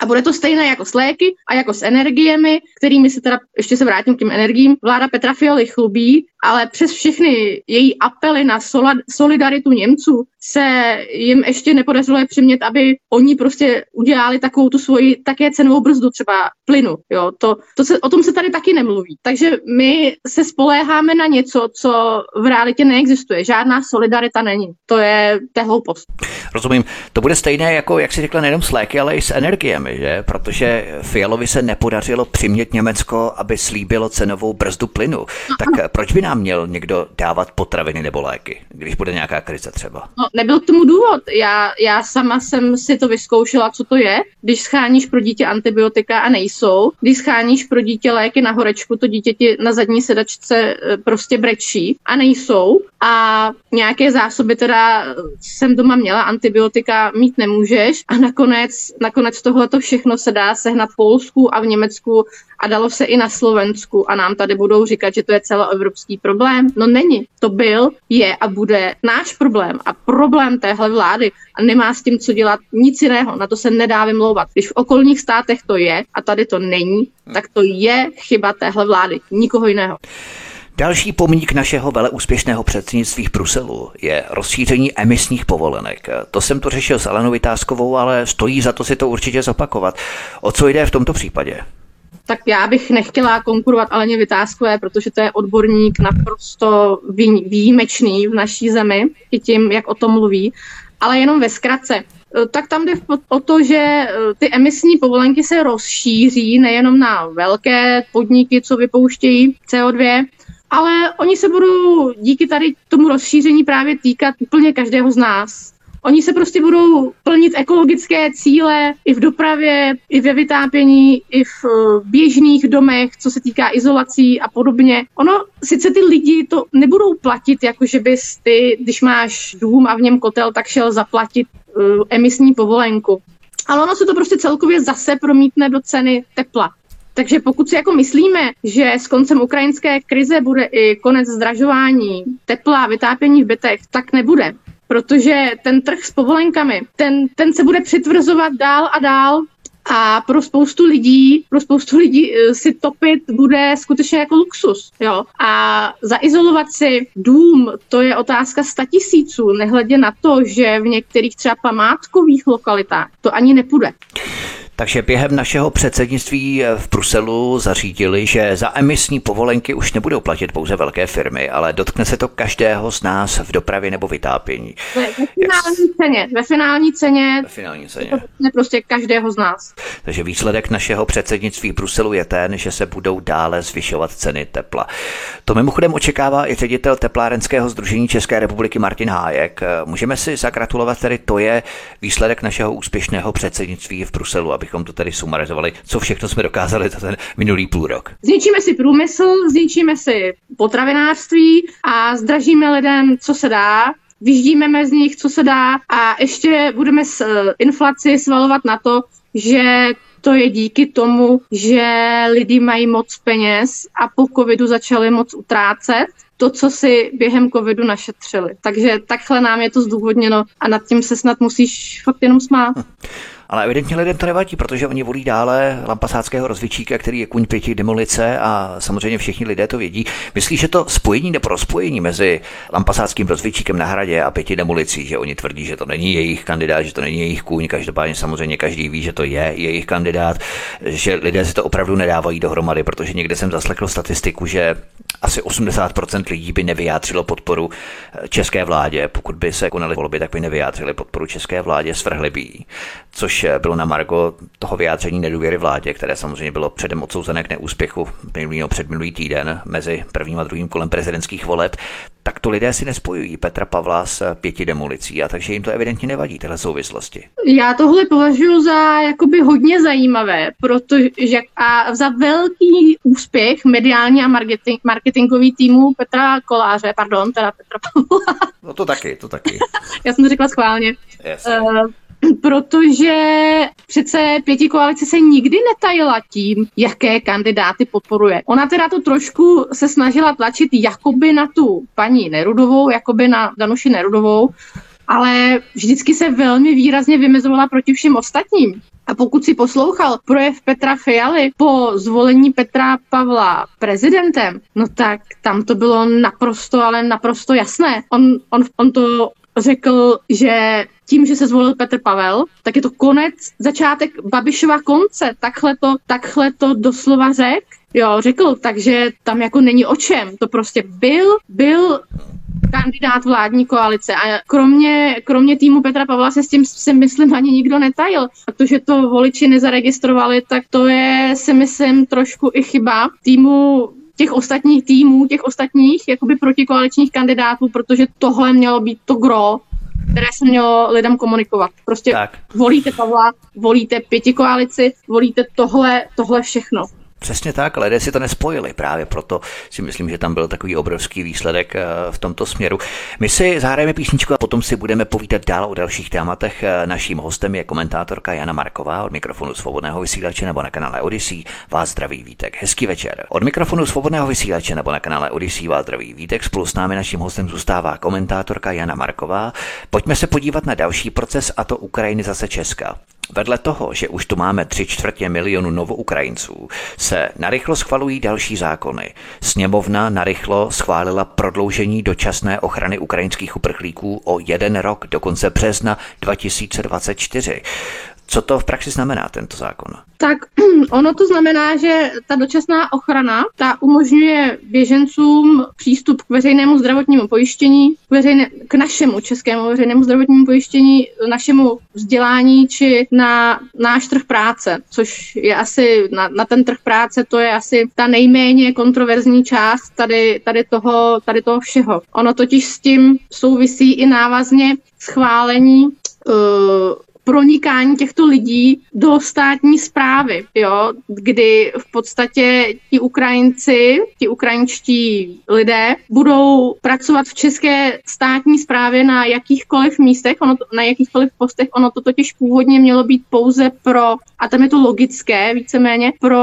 Speaker 2: A bude to stejné jako s léky a jako s energiemi, kterými se teda, ještě se vrátím k těm energiím, vláda Petra Fialy chlubí, ale přes všechny její apely na solidaritu Němců se jim ještě nepodařilo je přimět, aby oni prostě udělali takovou tu svoji také cenovou brzdu třeba plynu. Jo? To, to se, o tom se tady taky nemluví. Takže my se spoléháme na něco, co v realitě neexistuje. Žádná solidarita není. To je hloupost.
Speaker 1: Rozumím. To bude stejné jako, jak si řekla, nejenom s léky, ale i s energiemi, že? Protože Fialovi se nepodařilo přimět Německo, aby slíbilo cenovou brzdu plynu. Tak proč by nám měl někdo dávat potraviny nebo léky, když bude nějaká krize třeba?
Speaker 2: No, nebyl k tomu důvod. Já, já sama jsem si to vyzkoušela, co to je. Když scháníš pro dítě antibiotika a nejsou, když scháníš pro dítě léky na horečku, to dítě ti na zadní sedačce e, prostě brečí a nejsou. A nějaké zásoby teda jsem doma měla, antibiotika mít nemůžeš. A nakonec, nakonec tohle to všechno se dá sehnat v Polsku a v Německu a dalo se i na Slovensku a nám tady budou říkat, že to je celoevropský problém. No není. To byl, je a bude náš problém a problém téhle vlády a nemá s tím co dělat nic jiného. Na to se nedá vymlouvat. Když v okolních státech to je a tady to není, tak to je chyba téhle vlády, nikoho jiného.
Speaker 1: Další pomník našeho veleúspěšného předsednictví v Bruselu je rozšíření emisních povolenek. To jsem to řešil s Alenou Vytázkovou, ale stojí za to si to určitě zopakovat. O co jde v tomto případě?
Speaker 2: tak já bych nechtěla konkurovat Aleně Vytázkové, protože to je odborník naprosto výjimečný v naší zemi, i tím, jak o tom mluví, ale jenom ve zkratce. Tak tam jde o to, že ty emisní povolenky se rozšíří nejenom na velké podniky, co vypouštějí CO2, ale oni se budou díky tady tomu rozšíření právě týkat úplně každého z nás. Oni se prostě budou plnit ekologické cíle i v dopravě, i ve vytápění, i v eh, běžných domech, co se týká izolací a podobně. Ono, sice ty lidi to nebudou platit, jako že bys ty, když máš dům a v něm kotel, tak šel zaplatit uh, emisní povolenku. Ale ono se to prostě celkově zase promítne do ceny tepla. Takže pokud si jako myslíme, že s koncem ukrajinské krize bude i konec zdražování tepla vytápění v bytech, tak nebude. Protože ten trh s povolenkami, ten, ten se bude přitvrzovat dál a dál a pro spoustu lidí, pro spoustu lidí eh, si topit bude skutečně jako luxus. Jo? A zaizolovat si dům, to je otázka tisíců, nehledě na to, že v některých třeba památkových lokalitách to ani nepůjde.
Speaker 1: Takže během našeho předsednictví v Bruselu zařídili, že za emisní povolenky už nebudou platit pouze velké firmy, ale dotkne se to každého z nás v dopravě nebo vytápění.
Speaker 2: Ve, ve finální Jak... ceně. Ve finální ceně.
Speaker 1: Ve finální ceně.
Speaker 2: To prostě každého z nás.
Speaker 1: Takže výsledek našeho předsednictví v Bruselu je ten, že se budou dále zvyšovat ceny tepla. To mimochodem očekává i ředitel teplárenského združení České republiky Martin Hájek. Můžeme si zagratulovat, tedy to je výsledek našeho úspěšného předsednictví v Bruselu, aby abychom to tady sumarizovali, co všechno jsme dokázali za ten minulý půl rok.
Speaker 2: Zničíme si průmysl, zničíme si potravinářství a zdražíme lidem, co se dá, vyždíme z nich, co se dá a ještě budeme s eh, inflaci svalovat na to, že to je díky tomu, že lidi mají moc peněz a po covidu začali moc utrácet to, co si během covidu našetřili. Takže takhle nám je to zdůvodněno a nad tím se snad musíš fakt jenom smát.
Speaker 1: Ale evidentně lidem to nevadí, protože oni volí dále lampasáckého rozvědčíka, který je kuň pěti demolice a samozřejmě všichni lidé to vědí. Myslíš, že to spojení nebo rozpojení mezi lampasáckým rozvědčíkem na hradě a pěti demolicí, že oni tvrdí, že to není jejich kandidát, že to není jejich kůň, každopádně samozřejmě každý ví, že to je jejich kandidát, že lidé si to opravdu nedávají dohromady, protože někde jsem zaslechl statistiku, že asi 80% lidí by nevyjádřilo podporu české vládě. Pokud by se konaly volby, tak by nevyjádřili podporu české vládě, svrhli by což bylo na Margo toho vyjádření nedůvěry vládě, které samozřejmě bylo předem odsouzené k neúspěchu minulý předminulý týden mezi prvním a druhým kolem prezidentských voleb, tak to lidé si nespojují Petra Pavla s pěti demolicí a takže jim to evidentně nevadí, tyhle souvislosti.
Speaker 2: Já tohle považuji za jakoby hodně zajímavé, protože a za velký úspěch mediální a marketing, marketingový týmu Petra Koláře, pardon, teda Petra Pavla.
Speaker 1: No to taky, to taky.
Speaker 2: Já jsem to řekla schválně. Yes. Uh, protože přece pěti koalice se nikdy netajila tím, jaké kandidáty podporuje. Ona teda to trošku se snažila tlačit jakoby na tu paní Nerudovou, jakoby na Danuši Nerudovou, ale vždycky se velmi výrazně vymezovala proti všem ostatním. A pokud si poslouchal projev Petra Fialy po zvolení Petra Pavla prezidentem, no tak tam to bylo naprosto, ale naprosto jasné. On, on, on to řekl, že tím, že se zvolil Petr Pavel, tak je to konec, začátek Babišova konce. Takhle to, takhle to doslova řek. Jo, řekl, takže tam jako není o čem. To prostě byl, byl kandidát vládní koalice a kromě, kromě týmu Petra Pavla se s tím si myslím ani nikdo netajil. Protože to voliči nezaregistrovali, tak to je si myslím trošku i chyba týmu těch ostatních týmů, těch ostatních jakoby protikoaličních kandidátů, protože tohle mělo být to gro, které se mělo lidem komunikovat. Prostě tak. volíte Pavla, volíte pěti koalici, volíte tohle, tohle všechno.
Speaker 1: Přesně tak, ale lidé si to nespojili, právě proto si myslím, že tam byl takový obrovský výsledek eh, v tomto směru. My si zahrajeme písničku a potom si budeme povídat dál o dalších tématech. Eh, naším hostem je komentátorka Jana Marková od mikrofonu Svobodného vysílače nebo na kanále Odyssey. Vás zdraví Vítek. Hezký večer. Od mikrofonu Svobodného vysílače nebo na kanále Odyssey vás zdraví Vítek. Spolu s námi naším hostem zůstává komentátorka Jana Marková. Pojďme se podívat na další proces a to Ukrajiny zase Česka. Vedle toho, že už tu máme tři čtvrtě milionu novoukrajinců, se narychlo schvalují další zákony. Sněmovna narychlo schválila prodloužení dočasné ochrany ukrajinských uprchlíků o jeden rok do konce března 2024. Co to v praxi znamená, tento zákon?
Speaker 2: Tak ono to znamená, že ta dočasná ochrana, ta umožňuje běžencům přístup k veřejnému zdravotnímu pojištění, k, veřejné, k našemu českému veřejnému zdravotnímu pojištění, našemu vzdělání či na náš trh práce, což je asi na, na ten trh práce, to je asi ta nejméně kontroverzní část tady, tady, toho, tady toho všeho. Ono totiž s tím souvisí i návazně schválení uh, pronikání těchto lidí do státní zprávy, jo, kdy v podstatě ti Ukrajinci, ti ukrajinští lidé budou pracovat v české státní správě na jakýchkoliv místech, ono to, na jakýchkoliv postech, ono to totiž původně mělo být pouze pro, a tam je to logické, víceméně, pro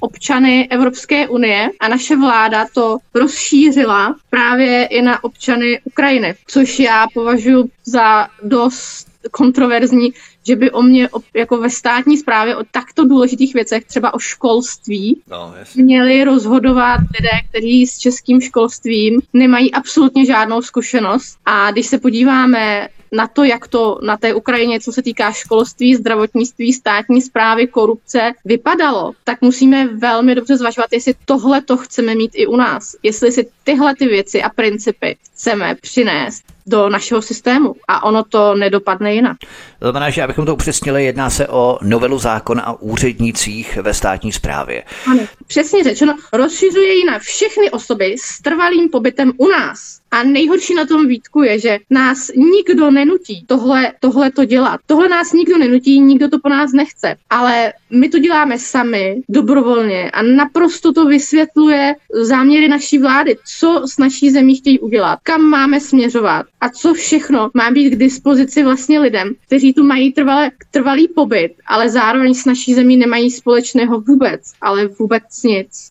Speaker 2: občany Evropské unie. A naše vláda to rozšířila právě i na občany Ukrajiny, což já považuji za dost kontroverzní, že by o mě jako ve státní správě o takto důležitých věcech, třeba o školství, no, měli rozhodovat lidé, kteří s českým školstvím nemají absolutně žádnou zkušenost. A když se podíváme na to, jak to na té Ukrajině, co se týká školství, zdravotnictví, státní zprávy, korupce, vypadalo, tak musíme velmi dobře zvažovat, jestli tohle to chceme mít i u nás. Jestli si tyhle ty věci a principy chceme přinést do našeho systému a ono to nedopadne jinak.
Speaker 1: To znamená, že abychom to upřesnili, jedná se o novelu zákona o úřednících ve státní správě.
Speaker 2: Ano, přesně řečeno, rozšiřuje ji na všechny osoby s trvalým pobytem u nás. A nejhorší na tom výtku je, že nás nikdo nenutí tohle, tohle to dělat. Tohle nás nikdo nenutí, nikdo to po nás nechce. Ale my to děláme sami, dobrovolně a naprosto to vysvětluje záměry naší vlády, co s naší zemí chtějí udělat, kam máme směřovat a co všechno má být k dispozici vlastně lidem, kteří tu mají trvalé, trvalý pobyt, ale zároveň s naší zemí nemají společného vůbec, ale vůbec nic.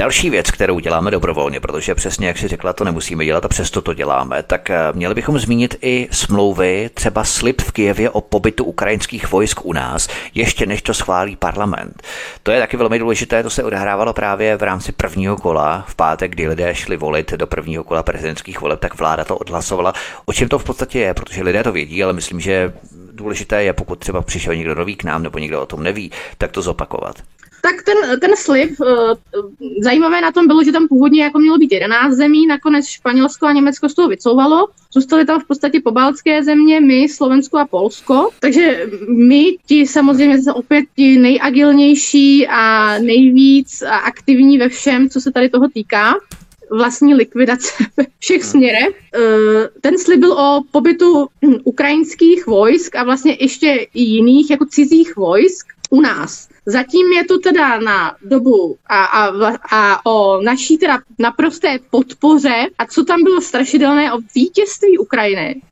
Speaker 1: Další věc, kterou děláme dobrovolně, protože přesně jak si řekla, to nemusíme dělat a přesto to děláme, tak eh, měli bychom zmínit i smlouvy, třeba slib v Kijevě o pobytu ukrajinských vojsk u nás, ještě než to schválí parlament. To je taky velmi důležité, to se odehrávalo právě v rámci prvního kola v pátek, kdy lidé šli volit do prvního kola prezidentských voleb, tak vláda to odhlasovala. O čem to v podstatě je, protože lidé to vědí, ale myslím, že důležité je, pokud třeba přišel někdo nový k nám nebo někdo o tom neví, tak to zopakovat.
Speaker 2: Tak ten, ten slib, uh, zajímavé na tom bylo, že tam původně jako mělo být 11 zemí, nakonec Španělsko a Německo z toho vycouvalo. Zůstaly tam v podstatě pobaltské země, my, Slovensko a Polsko. Takže my, ti samozřejmě opět ti nejagilnější a nejvíc aktivní ve všem, co se tady toho týká vlastní likvidace ve všech směrech. Eh, ten slib byl o pobytu ukrajinských vojsk a vlastně ještě i jiných jako cizích vojsk u nás. Zatím je to teda na dobu a, a, a o naší teda naprosté podpoře. A co tam bylo strašidelné o vítězství Ukrajiny?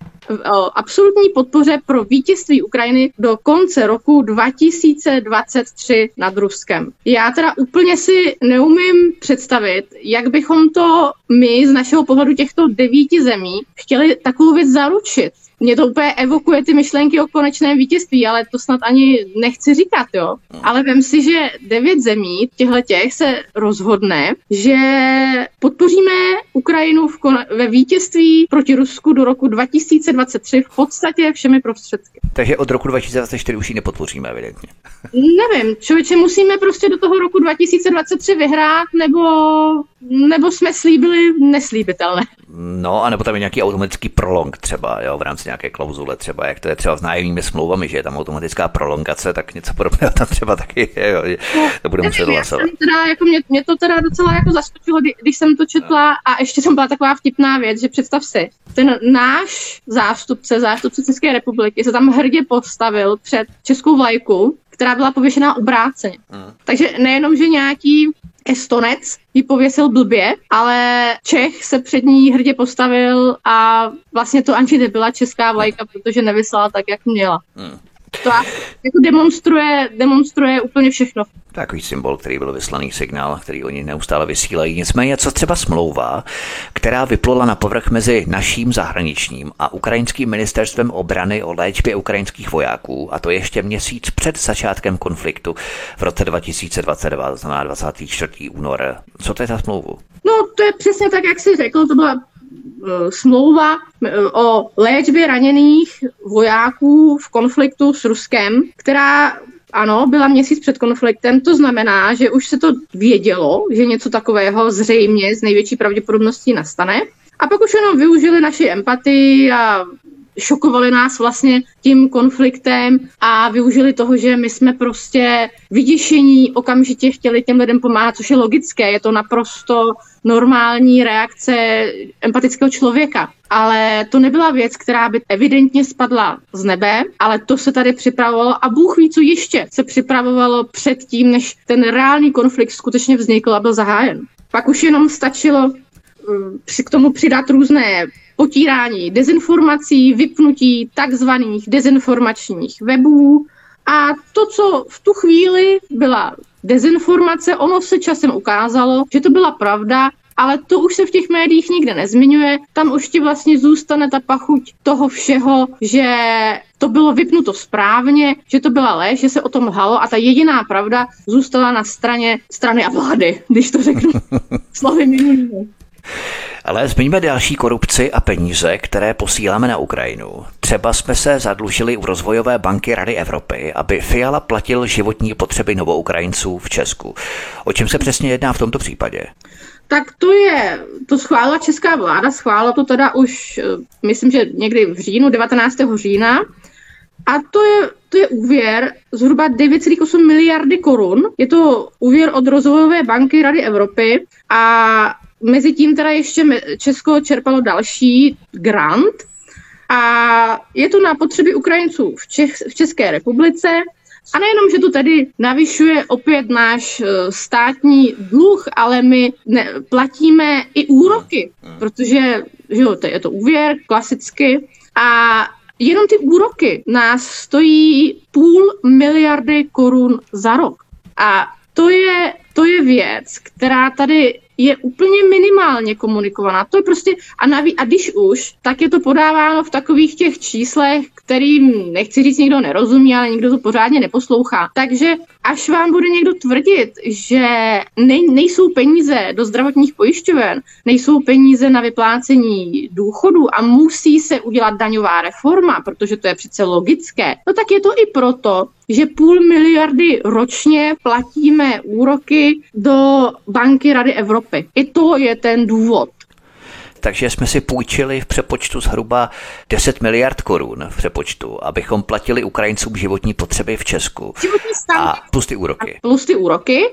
Speaker 2: O absolutní podpoře pro vítězství Ukrajiny do konce roku 2023 nad Ruskem. Já teda úplně si neumím představit, jak bychom to my z našeho pohledu těchto devíti zemí chtěli takovou věc zaručit mě to úplně evokuje ty myšlenky o konečném vítězství, ale to snad ani nechci říkat, jo. Ale vem si, že devět zemí těchto těch se rozhodne, že podpoříme Ukrajinu v kon- ve vítězství proti Rusku do roku 2023 v podstatě všemi prostředky.
Speaker 1: Takže od roku 2024 už ji nepodpoříme, evidentně.
Speaker 2: Nevím, člověče, musíme prostě do toho roku 2023 vyhrát, nebo, nebo jsme slíbili neslíbitelné.
Speaker 1: No, anebo tam je nějaký automatický prolong třeba, jo, v rámci nějaké klauzule třeba, jak to je třeba s nájemními smlouvami, že je tam automatická prolongace, tak něco podobného tam třeba taky je, jo, no, to bude muset hlasovat.
Speaker 2: Teda, jako mě, mě, to teda docela jako zaskočilo, když jsem to četla a ještě tam byla taková vtipná věc, že představ si, ten náš zástupce, zástupce České republiky se tam hrdě postavil před českou vlajku, která byla pověšená obráceně. Hmm. Takže nejenom, že nějaký Estonec ji pověsil blbě, ale Čech se před ní hrdě postavil a vlastně to Anči nebyla česká vlajka, protože nevyslala tak, jak měla. Hmm. To jako demonstruje, demonstruje úplně všechno.
Speaker 1: Takový symbol, který byl vyslaný signál, který oni neustále vysílají. Nicméně, co třeba smlouva, která vyplula na povrch mezi naším zahraničním a ukrajinským ministerstvem obrany o léčbě ukrajinských vojáků, a to ještě měsíc před začátkem konfliktu v roce 2022, to znamená 24. únor. Co to je za smlouvu?
Speaker 2: No, to je přesně tak, jak jsi řekl, to byla smlouva o léčbě raněných vojáků v konfliktu s Ruskem, která ano, byla měsíc před konfliktem, to znamená, že už se to vědělo, že něco takového zřejmě z největší pravděpodobností nastane. A pak už jenom využili naši empatii a šokovali nás vlastně tím konfliktem a využili toho, že my jsme prostě vyděšení okamžitě chtěli těm lidem pomáhat, což je logické, je to naprosto normální reakce empatického člověka. Ale to nebyla věc, která by evidentně spadla z nebe, ale to se tady připravovalo a Bůh ví, co ještě se připravovalo před tím, než ten reálný konflikt skutečně vznikl a byl zahájen. Pak už jenom stačilo eh, k tomu přidat různé potírání dezinformací, vypnutí takzvaných dezinformačních webů. A to, co v tu chvíli byla dezinformace, ono se časem ukázalo, že to byla pravda, ale to už se v těch médiích nikde nezmiňuje. Tam už ti vlastně zůstane ta pachuť toho všeho, že to bylo vypnuto správně, že to byla lež, že se o tom lhalo a ta jediná pravda zůstala na straně strany a vlády, když to řeknu slovy minulými.
Speaker 1: Ale zmiňme další korupci a peníze, které posíláme na Ukrajinu. Třeba jsme se zadlužili u rozvojové banky Rady Evropy, aby Fiala platil životní potřeby novoukrajinců v Česku. O čem se přesně jedná v tomto případě?
Speaker 2: Tak to je, to schválila česká vláda, schválila to teda už, eh, myslím, že někdy v říjnu, 19. října. A to je, to je úvěr zhruba 9,8 miliardy korun. Je to úvěr od rozvojové banky Rady Evropy a Mezitím teda ještě Česko čerpalo další grant a je to na potřeby Ukrajinců v, Čech, v České republice. A nejenom, že to tady navyšuje opět náš eh, státní dluh, ale my ne, platíme i úroky, protože že jo, to je to úvěr klasicky a jenom ty úroky nás stojí půl miliardy korun za rok. A to je, to je věc, která tady je úplně minimálně komunikovaná. To je prostě, a, naví, a když už, tak je to podáváno v takových těch číslech, kterým, nechci říct, někdo nerozumí, ale někdo to pořádně neposlouchá. Takže až vám bude někdo tvrdit, že ne, nejsou peníze do zdravotních pojišťoven, nejsou peníze na vyplácení důchodu a musí se udělat daňová reforma, protože to je přece logické, no tak je to i proto, že půl miliardy ročně platíme úroky do banky Rady Evropy. I to je ten důvod.
Speaker 1: Takže jsme si půjčili v přepočtu zhruba 10 miliard korun v přepočtu, abychom platili Ukrajincům životní potřeby v Česku.
Speaker 2: Životní
Speaker 1: a plus ty úroky.
Speaker 2: A plus ty úroky.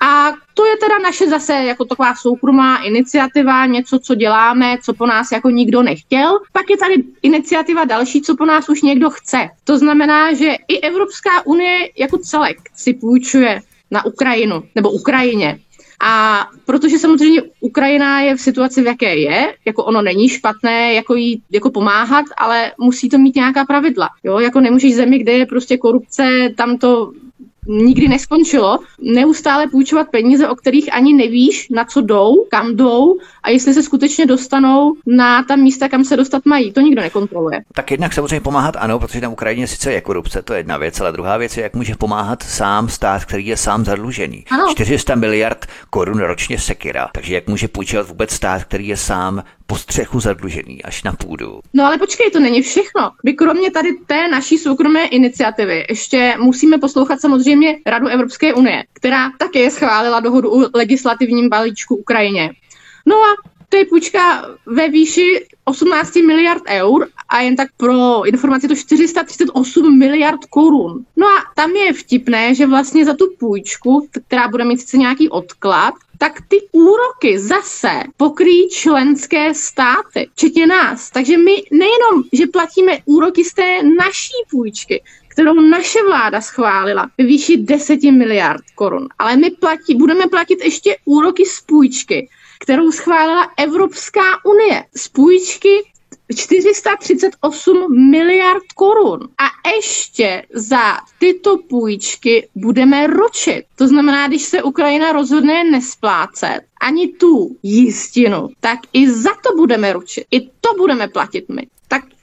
Speaker 2: A to je teda naše zase jako taková soukromá iniciativa, něco, co děláme, co po nás jako nikdo nechtěl. Pak je tady iniciativa další, co po nás už někdo chce. To znamená, že i Evropská unie jako celek si půjčuje na Ukrajinu nebo Ukrajině. A protože samozřejmě Ukrajina je v situaci, v jaké je, jako ono není špatné, jako jí jako pomáhat, ale musí to mít nějaká pravidla. Jo, jako nemůžeš zemi, kde je prostě korupce, tam to nikdy neskončilo, neustále půjčovat peníze, o kterých ani nevíš, na co jdou, kam jdou a jestli se skutečně dostanou na ta místa, kam se dostat mají. To nikdo nekontroluje.
Speaker 1: Tak jednak samozřejmě pomáhat ano, protože na Ukrajině sice je korupce, to je jedna věc, ale druhá věc je, jak může pomáhat sám stát, který je sám zadlužený. Ano. 400 miliard korun ročně sekira, takže jak může půjčovat vůbec stát, který je sám po střechu zadlužený až na půdu.
Speaker 2: No ale počkej, to není všechno. My kromě tady té naší soukromé iniciativy ještě musíme poslouchat samozřejmě Radu Evropské unie, která také schválila dohodu o legislativním balíčku Ukrajině. No a to je půjčka ve výši 18 miliard eur a jen tak pro informaci to 438 miliard korun. No a tam je vtipné, že vlastně za tu půjčku, která bude mít sice nějaký odklad, tak ty úroky zase pokryjí členské státy, včetně nás. Takže my nejenom, že platíme úroky z té naší půjčky, kterou naše vláda schválila ve výši 10 miliard korun, ale my platí, budeme platit ještě úroky z půjčky, kterou schválila Evropská unie. Z půjčky 438 miliard korun. A ještě za tyto půjčky budeme ročit. To znamená, když se Ukrajina rozhodne nesplácet ani tu jistinu, tak i za to budeme ručit. I to budeme platit my.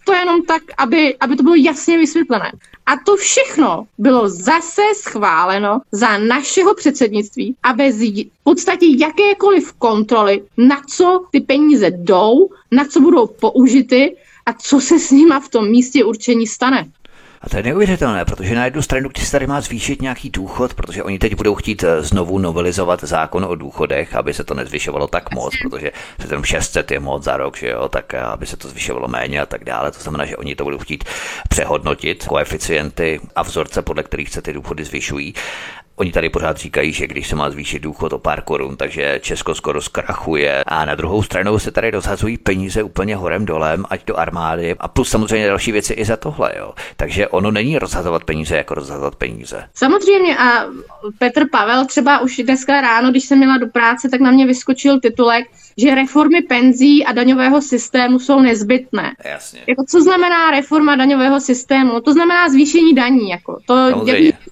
Speaker 2: To jenom tak, aby, aby to bylo jasně vysvětlené. A to všechno bylo zase schváleno za našeho předsednictví a bez v podstatě jakékoliv kontroly, na co ty peníze jdou, na co budou použity a co se s nima v tom místě určení stane.
Speaker 1: A to je neuvěřitelné, protože na jednu stranu, když se tady má zvýšit nějaký důchod, protože oni teď budou chtít eh, znovu novelizovat zákon o důchodech, aby se to nezvyšovalo tak moc, protože se tam 600 je moc za rok, že jo, tak eh, aby se to zvyšovalo méně a tak dále. To znamená, že oni to budou chtít přehodnotit, koeficienty a vzorce, podle kterých se ty důchody zvyšují. Oni tady pořád říkají, že když se má zvýšit důchod o pár korun, takže Česko skoro zkrachuje. A na druhou stranu se tady rozhazují peníze úplně horem dolem, ať do armády. A plus samozřejmě další věci i za tohle. Jo. Takže ono není rozhazovat peníze jako rozhazovat peníze.
Speaker 2: Samozřejmě a Petr Pavel třeba už dneska ráno, když jsem měla do práce, tak na mě vyskočil titulek, že reformy penzí a daňového systému jsou nezbytné.
Speaker 1: Jasně.
Speaker 2: Jako, co znamená reforma daňového systému? To znamená zvýšení daní. Jako. To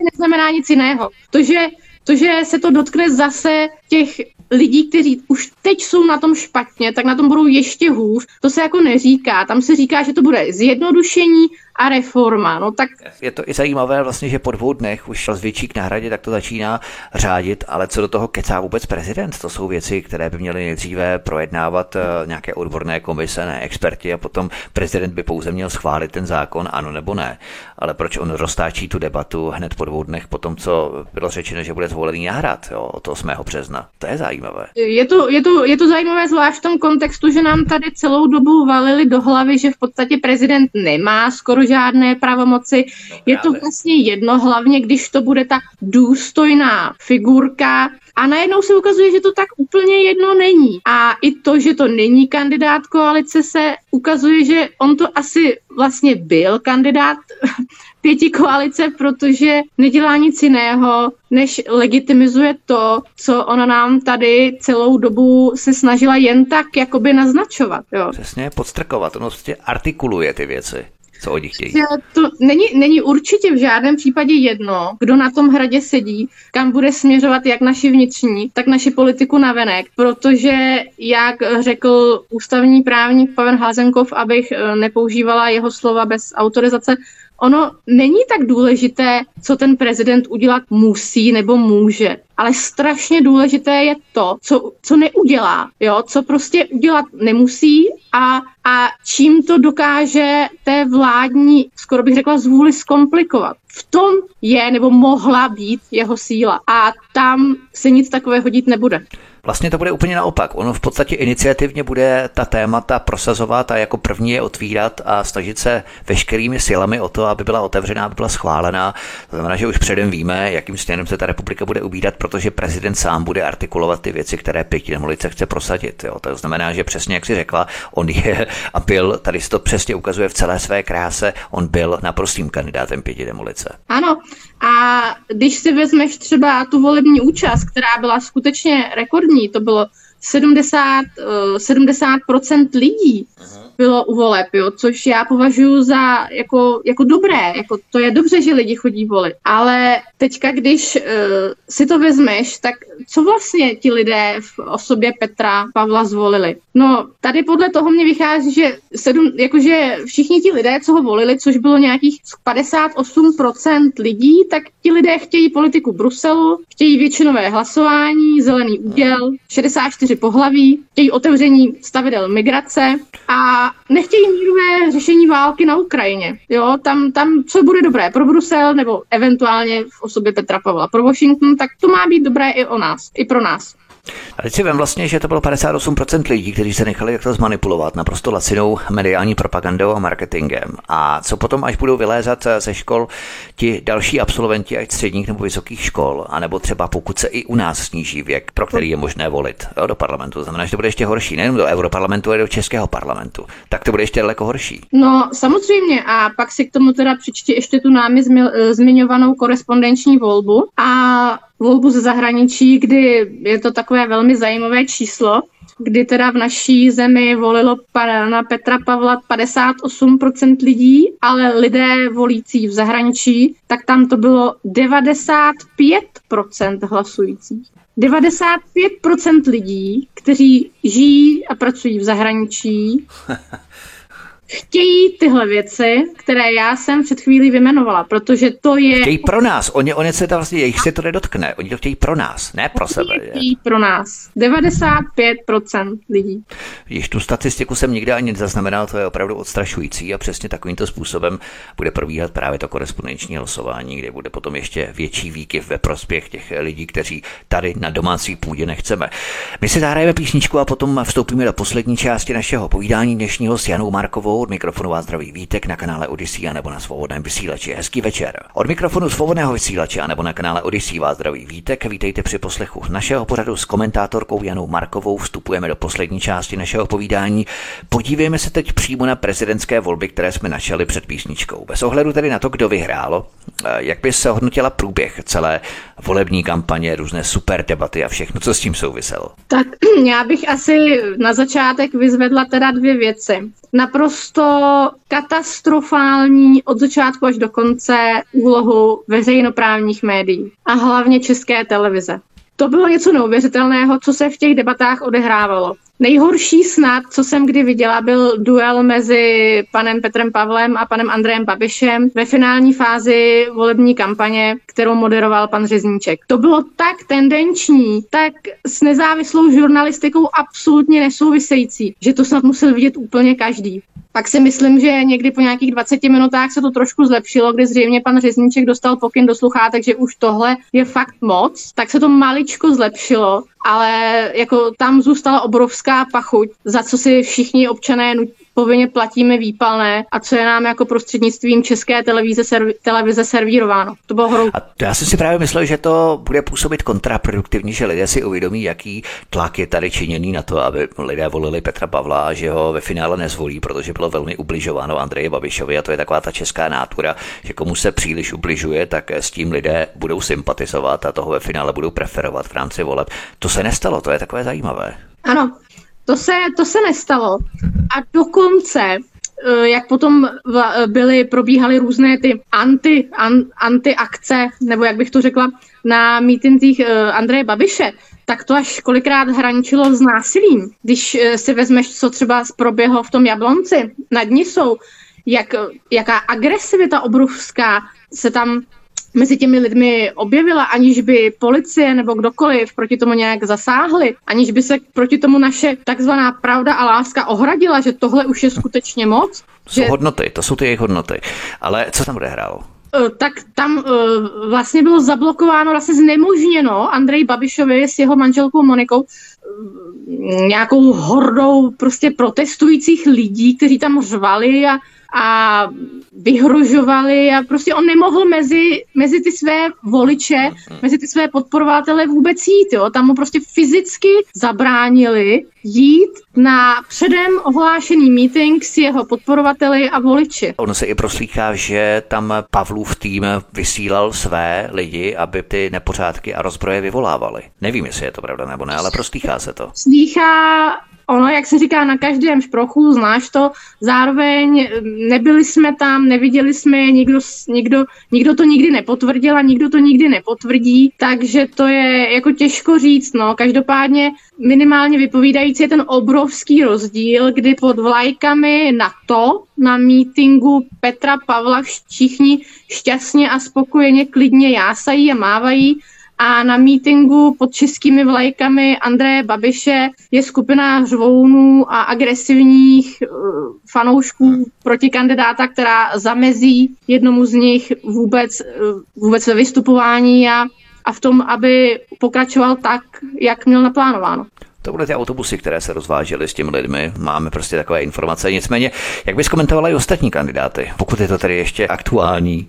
Speaker 2: neznamená nic jiného. To že, to, že se to dotkne zase těch lidí, kteří už teď jsou na tom špatně, tak na tom budou ještě hůř. To se jako neříká. Tam se říká, že to bude zjednodušení a reforma. No tak...
Speaker 1: Je to i zajímavé vlastně, že po dvou dnech už zvětšík na hradě, tak to začíná řádit, ale co do toho kecá vůbec prezident? To jsou věci, které by měly nejdříve projednávat eh, nějaké odborné komise, ne experti a potom prezident by pouze měl schválit ten zákon, ano nebo ne. Ale proč on roztáčí tu debatu hned po dvou dnech po tom, co bylo řečeno, že bude zvolený na hrad jo, od 8. března? To je zajímavé.
Speaker 2: Je to, je, to, je to zajímavé zvlášť v tom kontextu, že nám tady celou dobu valili do hlavy, že v podstatě prezident nemá skoro žádné pravomoci. Je to vlastně jedno, hlavně když to bude ta důstojná figurka, a najednou se ukazuje, že to tak úplně jedno není. A i to, že to není kandidát koalice, se ukazuje, že on to asi vlastně byl kandidát pěti koalice, protože nedělá nic jiného, než legitimizuje to, co ona nám tady celou dobu se snažila jen tak jakoby naznačovat. Jo.
Speaker 1: Přesně, podstrkovat, ono prostě artikuluje ty věci co oni chtějí.
Speaker 2: To není, není určitě v žádném případě jedno, kdo na tom hradě sedí, kam bude směřovat jak naši vnitřní, tak naši politiku navenek, protože, jak řekl ústavní právník Pavel Házenkov, abych eh, nepoužívala jeho slova bez autorizace, ono není tak důležité, co ten prezident udělat musí nebo může, ale strašně důležité je to, co, co neudělá, jo? co prostě udělat nemusí a, a čím to dokáže té vládní, skoro bych řekla, zvůli zkomplikovat. V tom je nebo mohla být jeho síla a tam se nic takového dít nebude.
Speaker 1: Vlastně to bude úplně naopak. Ono v podstatě iniciativně bude ta témata prosazovat a jako první je otvírat a snažit se veškerými silami o to, aby byla otevřená, aby byla schválená. To znamená, že už předem víme, jakým směrem se ta republika bude ubírat, protože prezident sám bude artikulovat ty věci, které pěti demolice chce prosadit. Jo. To znamená, že přesně jak si řekla, on je a byl, tady se to přesně ukazuje v celé své kráse, on byl naprostým kandidátem pěti demolice.
Speaker 2: Ano, a když si vezmeš třeba tu volební účast, která byla skutečně rekordní, to bylo 70, 70% eh, lidí bylo u voleb, jo, což já považuji za jako, jako dobré, jako to je dobře, že lidi chodí volit, ale teďka, když uh, si to vezmeš, tak co vlastně ti lidé v osobě Petra Pavla zvolili? No, tady podle toho mě vychází, že sedm, jakože všichni ti lidé, co ho volili, což bylo nějakých 58% lidí, tak ti lidé chtějí politiku Bruselu, chtějí většinové hlasování, zelený úděl, 64 pohlaví, chtějí otevření stavidel migrace a nechtějí mírové řešení války na Ukrajině. Jo, tam, tam co bude dobré pro Brusel nebo eventuálně v osobě Petra Pavla pro Washington, tak to má být dobré i o nás, i pro nás.
Speaker 1: A teď si vím vlastně, že to bylo 58% lidí, kteří se nechali takto zmanipulovat naprosto lacinou mediální propagandou a marketingem. A co potom, až budou vylézat ze škol ti další absolventi, ať středních nebo vysokých škol, anebo třeba pokud se i u nás sníží věk, pro který je možné volit jo, do parlamentu. To znamená, že to bude ještě horší, nejen do Europarlamentu, ale do Českého parlamentu. Tak to bude ještě daleko horší.
Speaker 2: No, samozřejmě. A pak si k tomu teda přičti ještě tu námi zmiňovanou korespondenční volbu. A volbu ze zahraničí, kdy je to takové velmi zajímavé číslo, kdy teda v naší zemi volilo na Petra Pavla 58% lidí, ale lidé volící v zahraničí, tak tam to bylo 95% hlasujících. 95% lidí, kteří žijí a pracují v zahraničí, chtějí tyhle věci, které já jsem před chvílí vymenovala, protože to je...
Speaker 1: Chtějí pro nás, oni, oni se to vlastně, jejich se to nedotkne, oni to chtějí pro nás, ne pro sebe.
Speaker 2: Chtějí pro nás. 95% lidí.
Speaker 1: Již tu statistiku jsem nikdy ani nezaznamenal, to je opravdu odstrašující a přesně takovýmto způsobem bude probíhat právě to korespondenční hlasování, kde bude potom ještě větší výkyv ve prospěch těch lidí, kteří tady na domácí půdě nechceme. My si zahrajeme písničku a potom vstoupíme do poslední části našeho povídání dnešního s Janou Markovou. Od mikrofonu vás zdraví Vítek na kanále Odyssey nebo na svobodném vysílači. Hezký večer. Od mikrofonu svobodného vysílače nebo na kanále Odyssey vás zdraví Vítek. Vítejte při poslechu našeho pořadu s komentátorkou Janou Markovou. Vstupujeme do poslední části našeho povídání. Podívejme se teď přímo na prezidentské volby, které jsme načali před písničkou. Bez ohledu tedy na to, kdo vyhrálo, eh, jak by se hodnotila průběh celé volební kampaně, různé super debaty a všechno, co s tím souviselo?
Speaker 2: Tak já bych asi na začátek vyzvedla teda dvě věci. Naprosto katastrofální od začátku až do konce úlohu veřejnoprávních médií a hlavně české televize. To bylo něco neuvěřitelného, co se v těch debatách odehrávalo. Nejhorší snad, co jsem kdy viděla, byl duel mezi panem Petrem Pavlem a panem Andrejem Babišem ve finální fázi volební kampaně, kterou moderoval pan Řezníček. To bylo tak tendenční, tak s nezávislou žurnalistikou absolutně nesouvisející, že to snad musel vidět úplně každý. Pak si myslím, že někdy po nějakých 20 minutách se to trošku zlepšilo, kdy zřejmě pan Řezníček dostal pokyn do sluchátek, že už tohle je fakt moc, tak se to maličko zlepšilo ale jako tam zůstala obrovská pachuť, za co si všichni občané povinně platíme výpalné a co je nám jako prostřednictvím české televize, serv- televize servírováno. To bylo hrou.
Speaker 1: A to já jsem si právě myslel, že to bude působit kontraproduktivně, že lidé si uvědomí, jaký tlak je tady činěný na to, aby lidé volili Petra Pavla a že ho ve finále nezvolí, protože bylo velmi ubližováno Andreji Babišovi a to je taková ta česká nátura, že komu se příliš ubližuje, tak s tím lidé budou sympatizovat a toho ve finále budou preferovat v rámci voleb. To se nestalo, to je takové zajímavé.
Speaker 2: Ano, to se, to se nestalo. A dokonce eh, jak potom byly, probíhaly různé ty anti, an, anti-akce, nebo jak bych to řekla, na mítincích eh, Andreje Babiše, tak to až kolikrát hraničilo s násilím. Když eh, si vezmeš, co třeba proběhlo v tom Jablonci, nad jsou, jak, jaká agresivita obrovská se tam mezi těmi lidmi objevila, aniž by policie nebo kdokoliv proti tomu nějak zasáhli, aniž by se proti tomu naše takzvaná pravda a láska ohradila, že tohle už je skutečně moc.
Speaker 1: To že... jsou hodnoty, to jsou ty jejich hodnoty. Ale co tam odehrálo?
Speaker 2: E, tak tam uh, vlastně bylo zablokováno, vlastně znemožněno Andrej Babišovi s jeho manželkou Monikou uh, nějakou hordou prostě protestujících lidí, kteří tam řvali a a vyhrožovali a prostě on nemohl mezi, mezi ty své voliče, mhm. mezi ty své podporovatele vůbec jít. Jo? Tam mu prostě fyzicky zabránili jít na předem ohlášený meeting s jeho podporovateli a voliči.
Speaker 1: Ono se i proslýchá, že tam Pavlův tým vysílal své lidi, aby ty nepořádky a rozbroje vyvolávali. Nevím, jestli je to pravda nebo ne, ale proslýchá se to.
Speaker 2: Slýchá ono, jak se říká, na každém šprochu, znáš to, zároveň eh, nebyli jsme tam, neviděli jsme je, nikdo, nikdo, nikdo to nikdy nepotvrdil a nikdo to nikdy nepotvrdí, takže to je jako těžko říct, no. Každopádně minimálně vypovídající je ten obrovský rozdíl, kdy pod vlajkami na to, na mítingu Petra Pavla všichni šťastně a spokojeně klidně jásají a mávají, a na mítingu pod českými vlajkami Andreje Babiše je skupina řvounů a agresivních uh, fanoušků proti kandidáta, která zamezí jednomu z nich vůbec, uh, vůbec ve vystupování a, a v tom, aby pokračoval tak, jak měl naplánováno.
Speaker 1: To byly ty autobusy, které se rozvážely s těmi lidmi. Máme prostě takové informace. Nicméně, jak bys komentovala i ostatní kandidáty, pokud je to tedy ještě aktuální?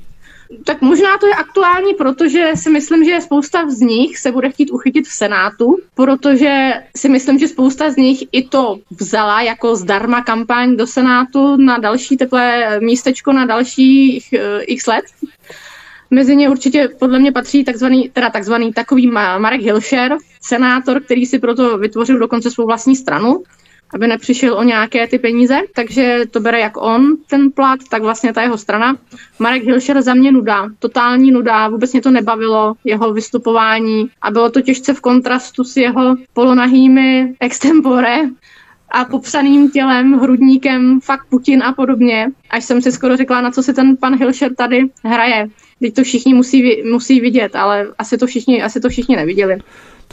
Speaker 2: Tak možná to je aktuální, protože si myslím, že spousta z nich se bude chtít uchytit v Senátu, protože si myslím, že spousta z nich i to vzala jako zdarma kampaň do Senátu na další teplé místečko na dalších uh, x let. Mezi ně určitě podle mě patří takzvaný, teda takzvaný takový Marek Hilšer, senátor, který si proto vytvořil dokonce svou vlastní stranu aby nepřišel o nějaké ty peníze, takže to bere jak on, ten plat, tak vlastně ta jeho strana. Marek Hilšer za mě nuda, totální nuda, vůbec mě to nebavilo, jeho vystupování a bylo to těžce v kontrastu s jeho polonahými extempore a popsaným tělem, hrudníkem, fakt Putin a podobně, až jsem si skoro řekla, na co si ten pan Hilšer tady hraje. Teď to všichni musí, musí vidět, ale asi to všichni, asi to všichni neviděli.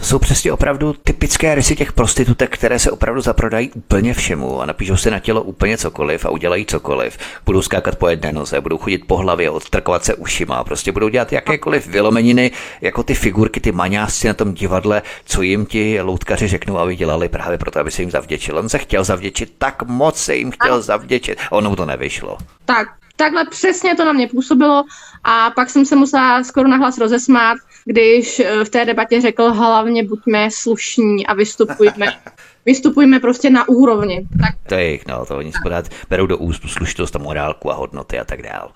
Speaker 1: To jsou přesně opravdu typické rysy těch prostitutek, které se opravdu zaprodají úplně všemu a napíšou si na tělo úplně cokoliv a udělají cokoliv. Budou skákat po jedné noze, budou chodit po hlavě, odtrkovat se ušima, prostě budou dělat jakékoliv vylomeniny, jako ty figurky, ty maňásci na tom divadle, co jim ti loutkaři řeknou, aby dělali právě proto, aby se jim zavděčil. On se chtěl zavděčit, tak moc se jim chtěl zavděčit, a ono mu to nevyšlo.
Speaker 2: Tak, takhle přesně to na mě působilo a pak jsem se musela skoro nahlas rozesmát, když eh, v té debatě řekl hlavně buďme slušní a vystupujme vystupujme prostě na úrovni. Tak,
Speaker 1: to je jich, no, to oni spodát berou do úst slušnost a morálku a hodnoty a tak dále.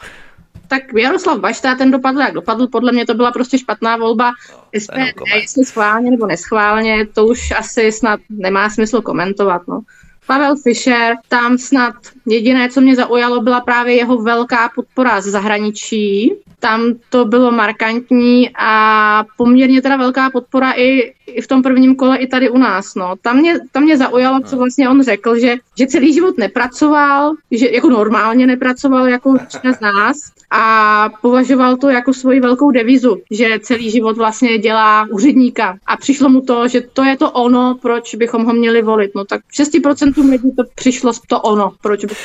Speaker 2: Tak Jaroslav Bašta, ten dopadl jak dopadl, podle mě to byla prostě špatná volba. No, SPD, jestli schválně nebo neschválně, to už asi snad nemá smysl komentovat. No. Pavel Fischer, tam snad jediné, co mě zaujalo, byla právě jeho velká podpora z zahraničí. Tam to bylo markantní a poměrně teda velká podpora i, i v tom prvním kole, i tady u nás. No. Tam, mě, tam mě zaujalo, co vlastně on řekl, že, že celý život nepracoval, že jako normálně nepracoval jako většina z nás a považoval to jako svoji velkou devizu, že celý život vlastně dělá úředníka a přišlo mu to, že to je to ono, proč bychom ho měli volit. No tak 6% lidí to přišlo to ono, proč by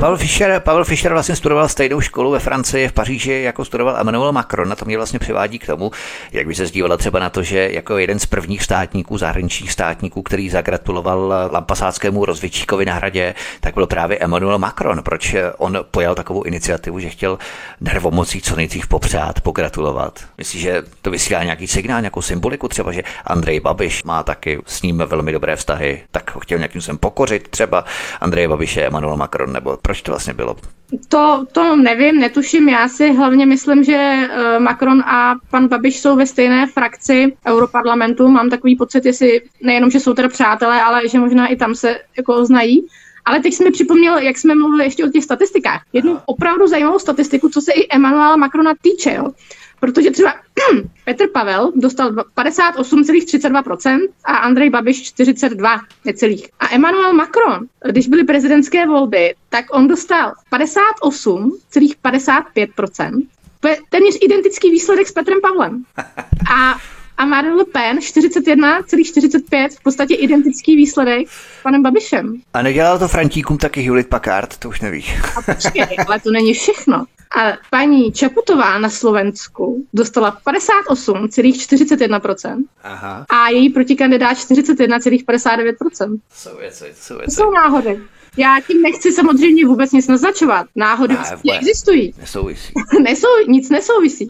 Speaker 1: Pavel Fischer, Pavel Fischer vlastně studoval stejnou školu ve Francii, v Paříži, jako studoval Emmanuel Macron. A to mě vlastně přivádí k tomu, jak by se zdívala třeba na to, že jako jeden z prvních státníků, zahraničních státníků, který zagratuloval Lampasáckému rozvědčíkovi na hradě, tak byl právě Emmanuel Macron. Proč on pojal takovou iniciativu, že chtěl nervomocí co nejdřív popřát, pogratulovat? Myslíš, že to vysílá nějaký signál, nějakou symboliku, třeba, že Andrej Babiš má taky s ním velmi dobré vztahy, tak ho chtěl nějakým způsobem pokořit, třeba Andrej Babiše, Emmanuel Macron nebo proč to vlastně bylo?
Speaker 2: To, to nevím, netuším. Já si hlavně myslím, že eh, Macron a pan Babiš jsou ve stejné frakci Europarlamentu. Mám takový pocit, jestli nejenom, že jsou teda přátelé, ale že možná i tam se jako znají. Ale teď jsi mi připomněl, jak jsme mluvili ještě o těch statistikách. Jednu opravdu zajímavou statistiku, co se i Emmanuela Macrona týče. Jo. Protože třeba Petr Pavel dostal 58,32% a Andrej Babiš 42 necelých. A Emmanuel Macron, když byly prezidentské volby, tak on dostal 58,55%. To je téměř identický výsledek s Petrem Pavlem. A a Marine Le Pen 41,45, v podstatě identický výsledek s panem Babišem.
Speaker 1: A nedělal to Frantíkům taky Hewlett Packard, to už nevíš.
Speaker 2: A počkej, ale to není všechno. A paní Čaputová na Slovensku dostala 58,41% Aha. a její protikandidát 41,59%.
Speaker 1: Jsou věci, jsou
Speaker 2: věci. To jsou náhody. Já tím nechci samozřejmě vůbec nic naznačovat. Náhody ne, existují.
Speaker 1: Nesouvisí.
Speaker 2: Nesou, nic nesouvisí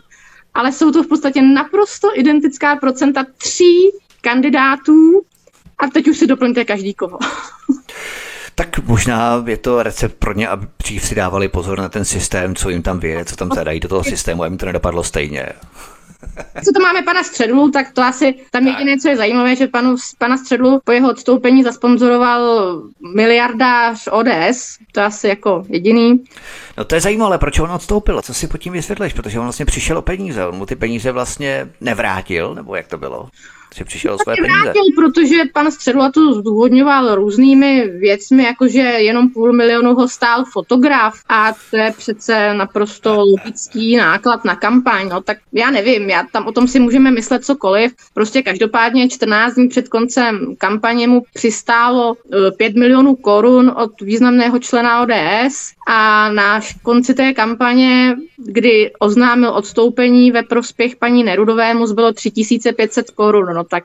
Speaker 2: ale jsou to v podstatě naprosto identická procenta tří kandidátů a teď už si doplňte každý koho.
Speaker 1: Tak možná je to recept pro ně, aby dřív si dávali pozor na ten systém, co jim tam vyjede, co tam zadají do toho systému, aby to nedopadlo stejně.
Speaker 2: Co to máme pana Středlu, tak to asi tam jediné, co je zajímavé, že panu, pana Středlu po jeho odstoupení zasponzoroval miliardář ODS, to asi jako jediný.
Speaker 1: No to je zajímavé, proč on odstoupil, co si pod tím vysvětlíš, protože on vlastně přišel o peníze, on mu ty peníze vlastně nevrátil, nebo jak to bylo? Si přišel o své peníze. Vrátil,
Speaker 2: protože pan Středula to zdůvodňoval různými věcmi, jakože jenom půl milionu ho stál fotograf a to je přece naprosto logický náklad na kampaň. No tak já nevím, já tam o tom si můžeme myslet cokoliv. Prostě každopádně 14 dní před koncem kampaně mu přistálo 5 eh, milionů korun od významného člena ODS a na konci té kampaně, kdy oznámil odstoupení ve prospěch paní Nerudové, mu zbylo 3500 korun, no tak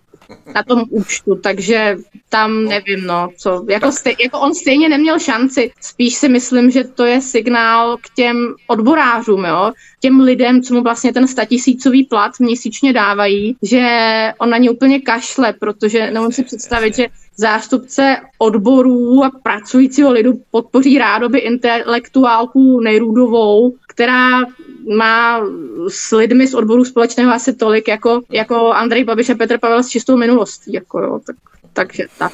Speaker 2: na tom účtu, takže tam nevím, no, co, jako, stej, jako on stejně neměl šanci, spíš si myslím, že to je signál k těm odborářům, jo, těm lidem, co mu vlastně ten statisícový plat měsíčně dávají, že on na ně úplně kašle, protože nemůžu si představit, že zástupce odborů a pracujícího lidu podpoří rádoby intelektuálku Nejrůdovou, která má s lidmi z odboru společného asi tolik jako, jako Andrej Babiš a Petr Pavel s čistou minulostí. Jako jo, tak, takže tak.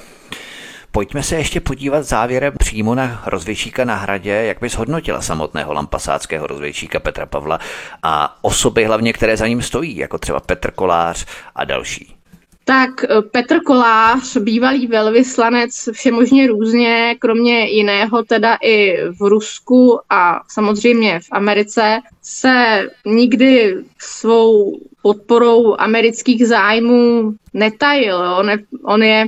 Speaker 1: Pojďme se ještě podívat závěrem přímo na rozvědčíka na hradě, jak bys hodnotila samotného lampasáckého rozvědčíka Petra Pavla a osoby hlavně, které za ním stojí, jako třeba Petr Kolář a další.
Speaker 2: Tak eh, Petr Kolář, bývalý velvyslanec všemožně různě, kromě jiného teda i v Rusku a samozřejmě v Americe, se nikdy svou podporou amerických zájmů netajil. On je, on je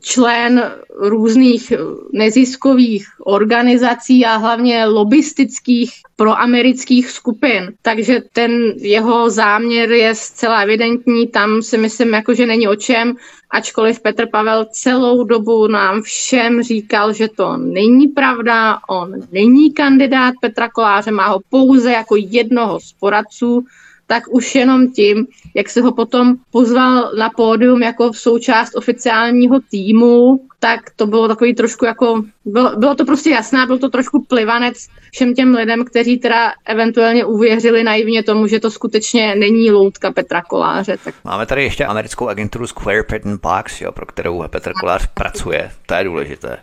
Speaker 2: člen různých neziskových organizací a hlavně lobistických proamerických skupin. Takže ten jeho záměr je zcela evidentní, tam si myslím, jako, že není o čem, ačkoliv Petr Pavel celou dobu nám všem říkal, že to není pravda, on není kandidát Petra Koláře, má ho pouze jako jednoho z poradců, tak už jenom tím, jak se ho potom pozval na pódium jako v součást oficiálního týmu, tak to bylo takový trošku jako, bylo, bylo to prostě jasné, byl to trošku plivanec všem těm lidem, kteří teda eventuálně uvěřili naivně tomu, že to skutečně není loutka Petra Koláře. Tak.
Speaker 1: Máme tady ještě americkou agenturu Square Patent Box, jo, pro kterou Petr Kolář pracuje, to je důležité.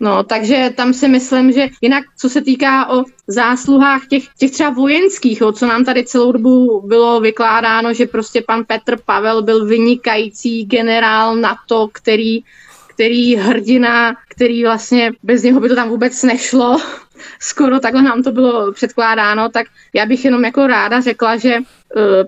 Speaker 2: No, takže tam si myslím, že jinak, co se týká o zásluhách těch, těch třeba vojenských, jo, co nám tady celou dobu bylo vykládáno, že prostě pan Petr Pavel byl vynikající generál NATO, který který hrdina, který vlastně bez něho by to tam vůbec nešlo, skoro takhle nám to bylo předkládáno, tak já bych jenom jako ráda řekla, že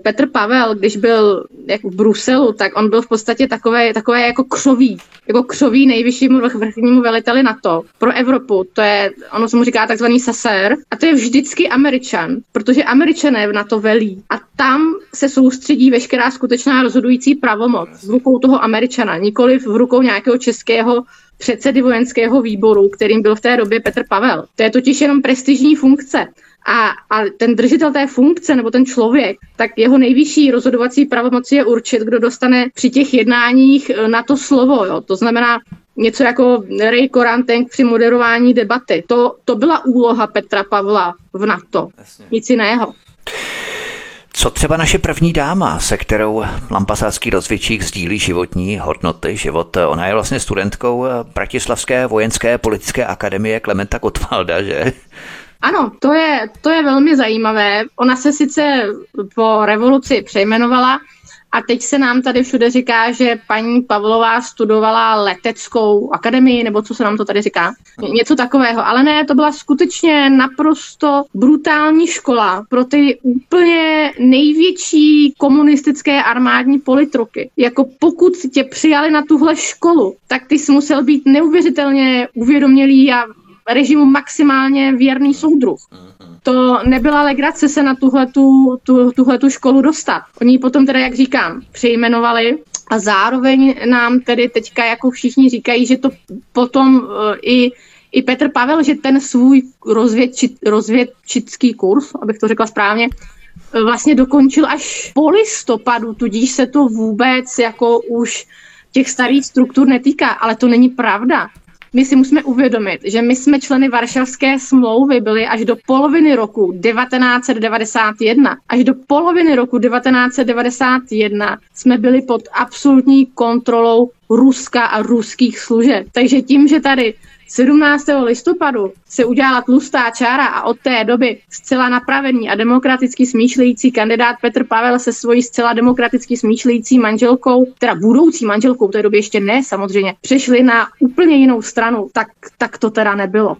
Speaker 2: Petr Pavel, když byl jako v Bruselu, tak on byl v podstatě takové, takové jako křoví, jako křoví nejvyššímu vrchnímu veliteli NATO pro Evropu. To je, ono se mu říká takzvaný sasér a to je vždycky Američan, protože Američané v NATO velí a tam se soustředí veškerá skutečná rozhodující pravomoc v rukou toho Američana, nikoli v rukou nějakého českého předsedy vojenského výboru, kterým byl v té době Petr Pavel. To je totiž jenom prestižní funkce. A, a ten držitel té funkce nebo ten člověk, tak jeho nejvyšší rozhodovací pravomoci je určit, kdo dostane při těch jednáních eh, na to slovo. Jo. To znamená, něco jako Ray Korantenk při moderování debaty. To, to byla úloha Petra Pavla v NATO. Jasně. Nic jiného.
Speaker 1: Co třeba naše první dáma, se kterou lampasácký rozvědčík sdílí životní hodnoty, život? Ona je vlastně studentkou Bratislavské vojenské politické akademie Klementa Kotvalda, že?
Speaker 2: Ano, to je, to je velmi zajímavé. Ona se sice po revoluci přejmenovala, a teď se nám tady všude říká, že paní Pavlová studovala leteckou akademii, nebo co se nám to tady říká? Něco takového. Ale ne, to byla skutečně naprosto brutální škola pro ty úplně největší komunistické armádní politruky. Jako pokud tě přijali na tuhle školu, tak ty jsi musel být neuvěřitelně uvědomělý a režimu maximálně věrný soudruh. To nebyla legrace se na tuhletu, tu, tuhletu školu dostat. Oni potom teda, jak říkám, přejmenovali a zároveň nám tedy teďka jako všichni říkají, že to potom uh, i i Petr Pavel, že ten svůj rozvědčit, rozvědčický kurz, abych to řekla správně, e, vlastně dokončil až po listopadu, tudíž se to vůbec jako už těch starých struktur netýká, ale to není pravda my si musíme uvědomit, že my jsme členy Varšavské smlouvy byli až do poloviny roku 1991. Až do poloviny roku 1991 jsme byli pod absolutní kontrolou Ruska a ruských služeb. Takže tím, že tady 17. listopadu se udělala tlustá čára a od té doby zcela napravený a demokraticky smýšlející kandidát Petr Pavel se svojí zcela demokraticky smýšlející manželkou, teda budoucí manželkou, v té době ještě ne samozřejmě, přešli na úplně jinou stranu, tak, tak to teda nebylo.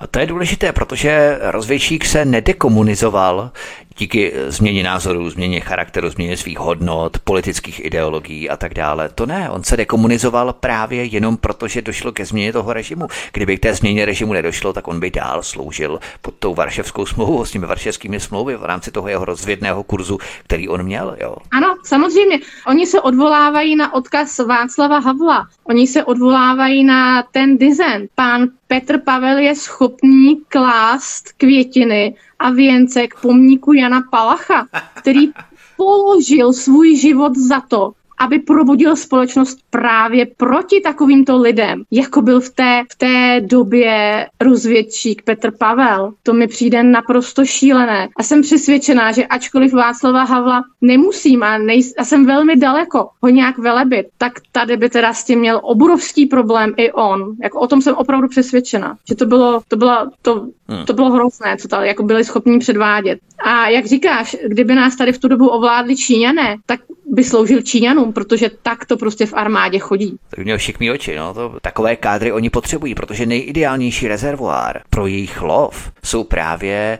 Speaker 1: A to je důležité, protože rozvědčík se nedekomunizoval díky změně názorů, změně charakteru, změně svých hodnot, politických ideologií a tak dále. To ne, on se dekomunizoval právě jenom proto, že došlo ke změně toho režimu. Kdyby k té změně režimu nedošlo, tak on by dál sloužil pod tou varševskou smlouvou, s těmi varševskými smlouvy v rámci toho jeho rozvědného kurzu, který on měl. Jo.
Speaker 2: Ano, samozřejmě. Oni se odvolávají na odkaz Václava Havla. Oni se odvolávají na ten design. Pán Petr Pavel je schopný klást květiny a věnce k pomníku Jana Palacha, který položil svůj život za to, aby probudil společnost právě proti takovýmto lidem, jako byl v té, v té době rozvědčík Petr Pavel. To mi přijde naprosto šílené. A jsem přesvědčená, že ačkoliv Václava Havla nemusím a, nej, a jsem velmi daleko ho nějak velebit, tak tady by teda s tím měl obrovský problém i on. Jako o tom jsem opravdu přesvědčena, že to bylo, to bylo, to, hmm. to bylo hrozné, co tady jako byli schopni předvádět. A jak říkáš, kdyby nás tady v tu dobu ovládli Číňané, tak by sloužil Číňanům, protože tak to prostě v armádě chodí.
Speaker 1: Tak měl šikmý oči, no. To, takové kádry oni potřebují, protože nejideálnější rezervoár pro jejich lov jsou právě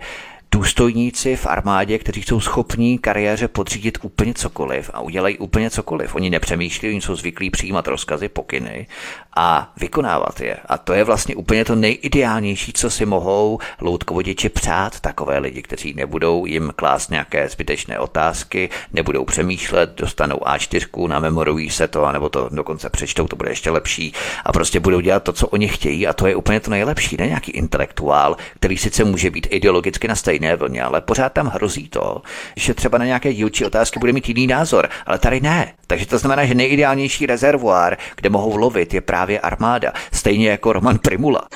Speaker 1: důstojníci v armádě, kteří jsou schopní kariéře podřídit úplně cokoliv a udělají úplně cokoliv. Oni nepřemýšlí, oni jsou zvyklí přijímat rozkazy, pokyny a vykonávat je. A to je vlastně úplně to nejideálnější, co si mohou loutkovodiči přát takové lidi, kteří nebudou jim klást nějaké zbytečné otázky, nebudou přemýšlet, dostanou A4, namemorují se to, anebo to dokonce přečtou, to bude ještě lepší a prostě budou dělat to, co oni chtějí a to je úplně to nejlepší, ne nějaký intelektuál, který sice může být ideologicky na stejné vlně, ale pořád tam hrozí to, že třeba na nějaké dílčí otázky bude mít jiný názor, ale tady ne. Takže to znamená, že nejideálnější rezervoár, kde mohou lovit, je právě armáda, stejně jako Roman Primula.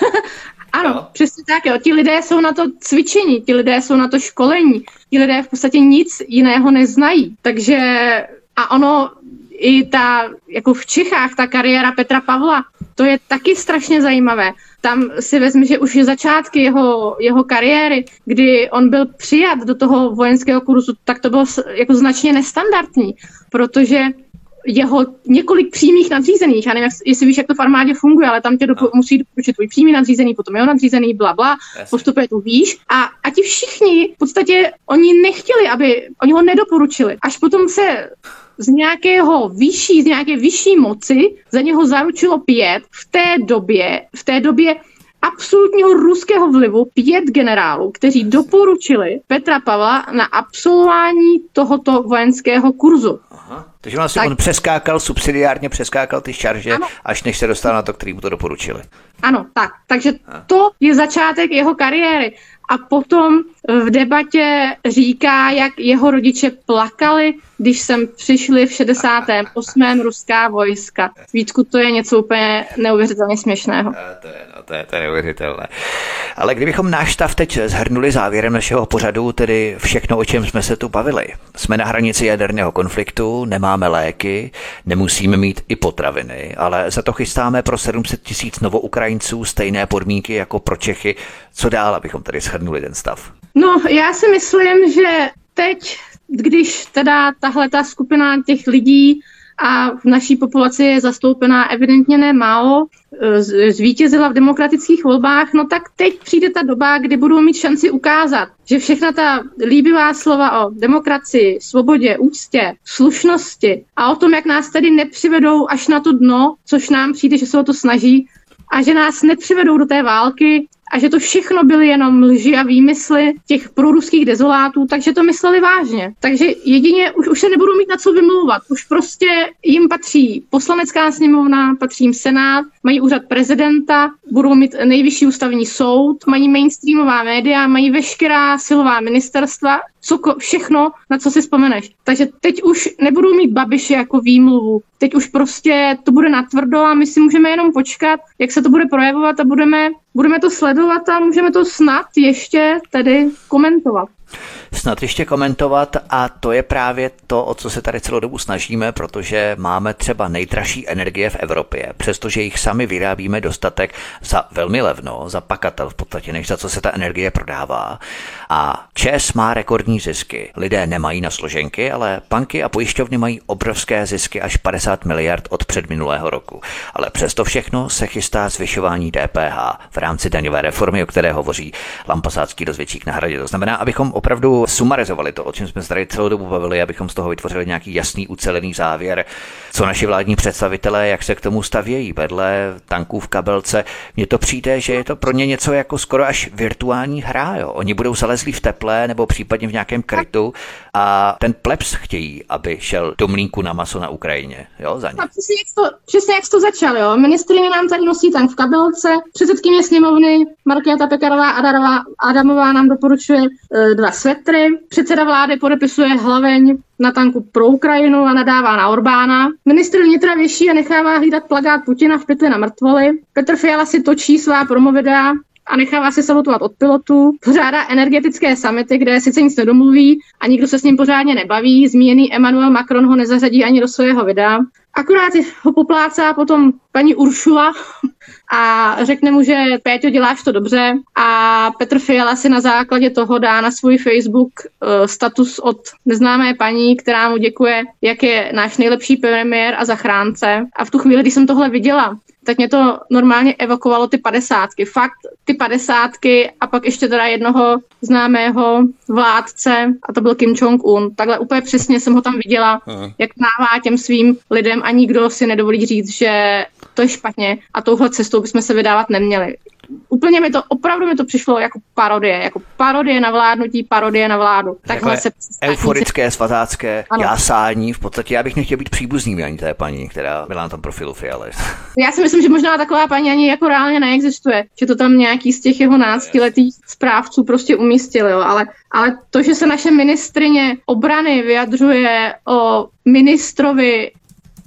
Speaker 2: Ano, no. přesně tak. Jo. Ti lidé jsou na to cvičení, ti lidé jsou na to školení, ti lidé v podstatě nic jiného neznají. Takže a ono i ta, jako v Čechách, ta kariéra Petra Pavla, to je taky strašně zajímavé. Tam si vezmi, že už je začátky jeho, jeho kariéry, kdy on byl přijat do toho vojenského kurzu, tak to bylo jako značně nestandardní, protože jeho několik přímých nadřízených, já nevím, jestli víš, jak to v armádě funguje, ale tam tě dopo- no. musí doporučit tvůj přímý nadřízený, potom jeho nadřízený, bla, bla, postupuje to víš. A, a ti všichni, v podstatě, oni nechtěli, aby, oni ho nedoporučili. Až potom se z nějakého vyšší, z nějaké vyšší moci za něho zaručilo pět v té době, v té době absolutního ruského vlivu pět generálů, kteří doporučili Petra Pavla na absolvování tohoto vojenského kurzu.
Speaker 1: Aha. Takže vlastně tak. on přeskákal, subsidiárně přeskákal ty šarže, ano. až než se dostal na to, který mu to doporučili.
Speaker 2: Ano, tak. Takže to je začátek jeho kariéry a potom v debatě říká, jak jeho rodiče plakali, když sem přišli v 68. ruská vojska. Vítku, to je něco úplně neuvěřitelně směšného.
Speaker 1: To je, no, to je, to je neuvěřitelné. Ale kdybychom náš stav teď zhrnuli závěrem našeho pořadu, tedy všechno, o čem jsme se tu bavili. Jsme na hranici jaderného konfliktu, nemáme léky, nemusíme mít i potraviny, ale za to chystáme pro 700 tisíc novoukrajinců stejné podmínky jako pro Čechy. Co dál, abychom tady shrnuli ten stav?
Speaker 2: No, já si myslím, že teď, když teda tahle ta skupina těch lidí a v naší populaci je zastoupená evidentně ne málo, zvítězila v demokratických volbách, no tak teď přijde ta doba, kdy budou mít šanci ukázat, že všechna ta líbivá slova o demokracii, svobodě, úctě, slušnosti a o tom, jak nás tedy nepřivedou až na to dno, což nám přijde, že se o to snaží, a že nás nepřivedou do té války, a že to všechno byly jenom lži a výmysly těch proruských dezolátů, takže to mysleli vážně. Takže jedině už, už se nebudou mít na co vymlouvat. Už prostě jim patří poslanecká sněmovna, patří jim senát, mají úřad prezidenta, budou mít nejvyšší ústavní soud, mají mainstreamová média, mají veškerá silová ministerstva, co, všechno, na co si vzpomeneš. Takže teď už nebudou mít babiše jako výmluvu. Teď už prostě to bude natvrdo a my si můžeme jenom počkat, jak se to bude projevovat a budeme, budeme to sledovat a můžeme to snad ještě tedy komentovat
Speaker 1: snad ještě komentovat a to je právě to, o co se tady celou dobu snažíme, protože máme třeba nejdražší energie v Evropě, přestože jich sami vyrábíme dostatek za velmi levno, za pakatel v podstatě, než za co se ta energie prodává. A ČES má rekordní zisky. Lidé nemají na složenky, ale banky a pojišťovny mají obrovské zisky až 50 miliard od předminulého roku. Ale přesto všechno se chystá zvyšování DPH v rámci daňové reformy, o které hovoří Lampasácký dozvědčík na hradě. To znamená, abychom opravdu sumarizovali to, o čem jsme se tady celou dobu bavili, abychom z toho vytvořili nějaký jasný, ucelený závěr, co naši vládní představitelé, jak se k tomu stavějí vedle tanků v kabelce. Mně to přijde, že je to pro ně něco jako skoro až virtuální hra. Jo. Oni budou zalezlí v teple nebo případně v nějakém krytu a ten plebs chtějí, aby šel do mlínku na maso na Ukrajině. Jo, za ně.
Speaker 2: A přesně jak to, přesně jak to začal, jo. Ministrině nám tady nosí tank v kabelce, předsedkyně sněmovny Markéta Pekarová Adarová, Adamová nám doporučuje e, dva svetry, předseda vlády podepisuje hlaveň na tanku pro Ukrajinu a nadává na Orbána. Ministr vnitra věší a nechává hlídat plagát Putina v pytli na mrtvoly. Petr Fiala si točí svá promovidea a nechává se salutovat od pilotů. Pořádá energetické samity, kde sice nic nedomluví a nikdo se s ním pořádně nebaví. Zmíněný Emmanuel Macron ho nezařadí ani do svého videa. Akorát ho poplácá potom paní Uršula a řekne mu, že Péťo, děláš to dobře a Petr Fiala si na základě toho dá na svůj Facebook uh, status od neznámé paní, která mu děkuje, jak je náš nejlepší premiér a zachránce. A v tu chvíli, když jsem tohle viděla, tak mě to normálně evokovalo ty padesátky. Fakt ty padesátky a pak ještě teda jednoho známého vládce a to byl Kim Jong-un. Takhle úplně přesně jsem ho tam viděla, Aha. jak mává těm svým lidem a nikdo si nedovolí říct, že to je špatně a touhle cestou bychom se vydávat neměli úplně mi to, opravdu mi to přišlo jako parodie, jako parodie na vládnutí, parodie na vládu.
Speaker 1: Takhle se euforické, svatácké ano. jásání, v podstatě já bych nechtěl být příbuzným ani té paní, která byla na tom profilu Fialy.
Speaker 2: Já si myslím, že možná taková paní ani jako reálně neexistuje, že to tam nějaký z těch jeho náctiletých správců prostě umístili, jo. Ale, ale to, že se naše ministrině obrany vyjadřuje o ministrovi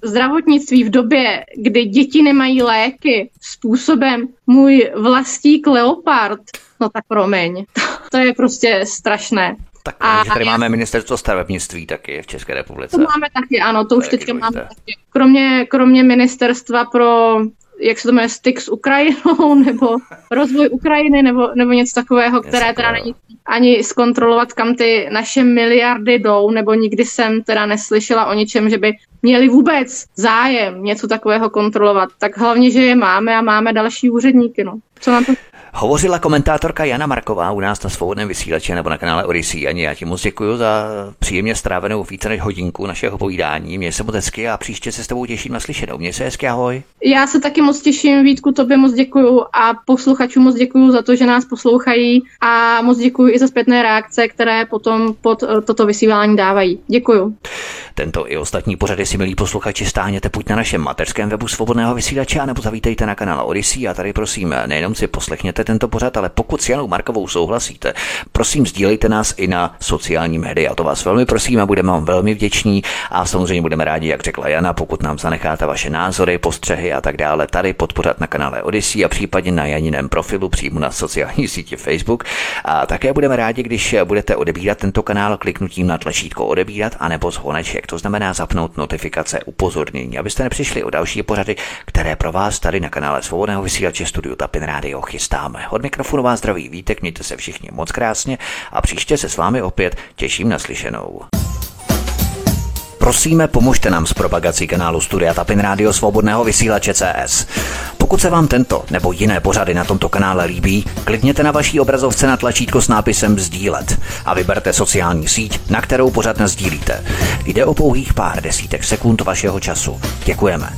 Speaker 2: zdravotnictví v době, kdy děti nemají léky způsobem můj vlastík leopard, no tak promiň, to je prostě strašné.
Speaker 1: Tak a, že tady máme ministerstvo stavebnictví taky v České republice.
Speaker 2: To máme taky, ano, to, to už teďka máme taky. Kromě, kromě ministerstva pro jak se to jmenuje, styk s Ukrajinou, nebo rozvoj Ukrajiny, nebo, nebo něco takového, které teda není ani zkontrolovat, kam ty naše miliardy jdou, nebo nikdy jsem teda neslyšela o ničem, že by měli vůbec zájem něco takového kontrolovat. Tak hlavně, že je máme a máme další úředníky. No. Co nám to
Speaker 1: Hovořila komentátorka Jana Marková u nás na svobodném vysílači nebo na kanále Odyssey. Ani já ti moc děkuji za příjemně strávenou více než hodinku našeho povídání. Měj se moc hezky a příště se s tebou těším na slyšenou. Měj se hezky, ahoj.
Speaker 2: Já se taky moc těším, Vítku, tobě moc děkuji a posluchačům moc děkuji za to, že nás poslouchají a moc děkuji i za zpětné reakce, které potom pod eh, toto vysílání dávají. Děkuji.
Speaker 1: Tento i ostatní pořady si milí posluchači stáhněte buď na našem mateřském webu svobodného vysílače, anebo zavítejte na kanál Odyssey a tady prosím nejenom si poslechněte tento pořad, ale pokud s Janou Markovou souhlasíte, prosím sdílejte nás i na sociální média. To vás velmi prosím a budeme vám velmi vděční a samozřejmě budeme rádi, jak řekla Jana, pokud nám zanecháte vaše názory, postřehy a tak dále tady pod pořad na kanále Odyssey a případně na Janinem profilu přímo na sociální síti Facebook. A také budeme rádi, když budete odebírat tento kanál kliknutím na tlačítko odebírat anebo zvoneček. To znamená zapnout notifikace upozornění, abyste nepřišli o další pořady, které pro vás tady na kanále Svobodného vysílače Studio Tapin Radio chystáme. Od mikrofonu vás zdraví Vítek, mějte se všichni moc krásně a příště se s vámi opět těším na slyšenou. Prosíme, pomožte nám s propagací kanálu Studia Tapin Radio Svobodného vysílače CS. Pokud se vám tento nebo jiné pořady na tomto kanále líbí, klikněte na vaší obrazovce na tlačítko s nápisem Sdílet a vyberte sociální síť, na kterou pořád sdílíte. Jde o pouhých pár desítek sekund vašeho času. Děkujeme.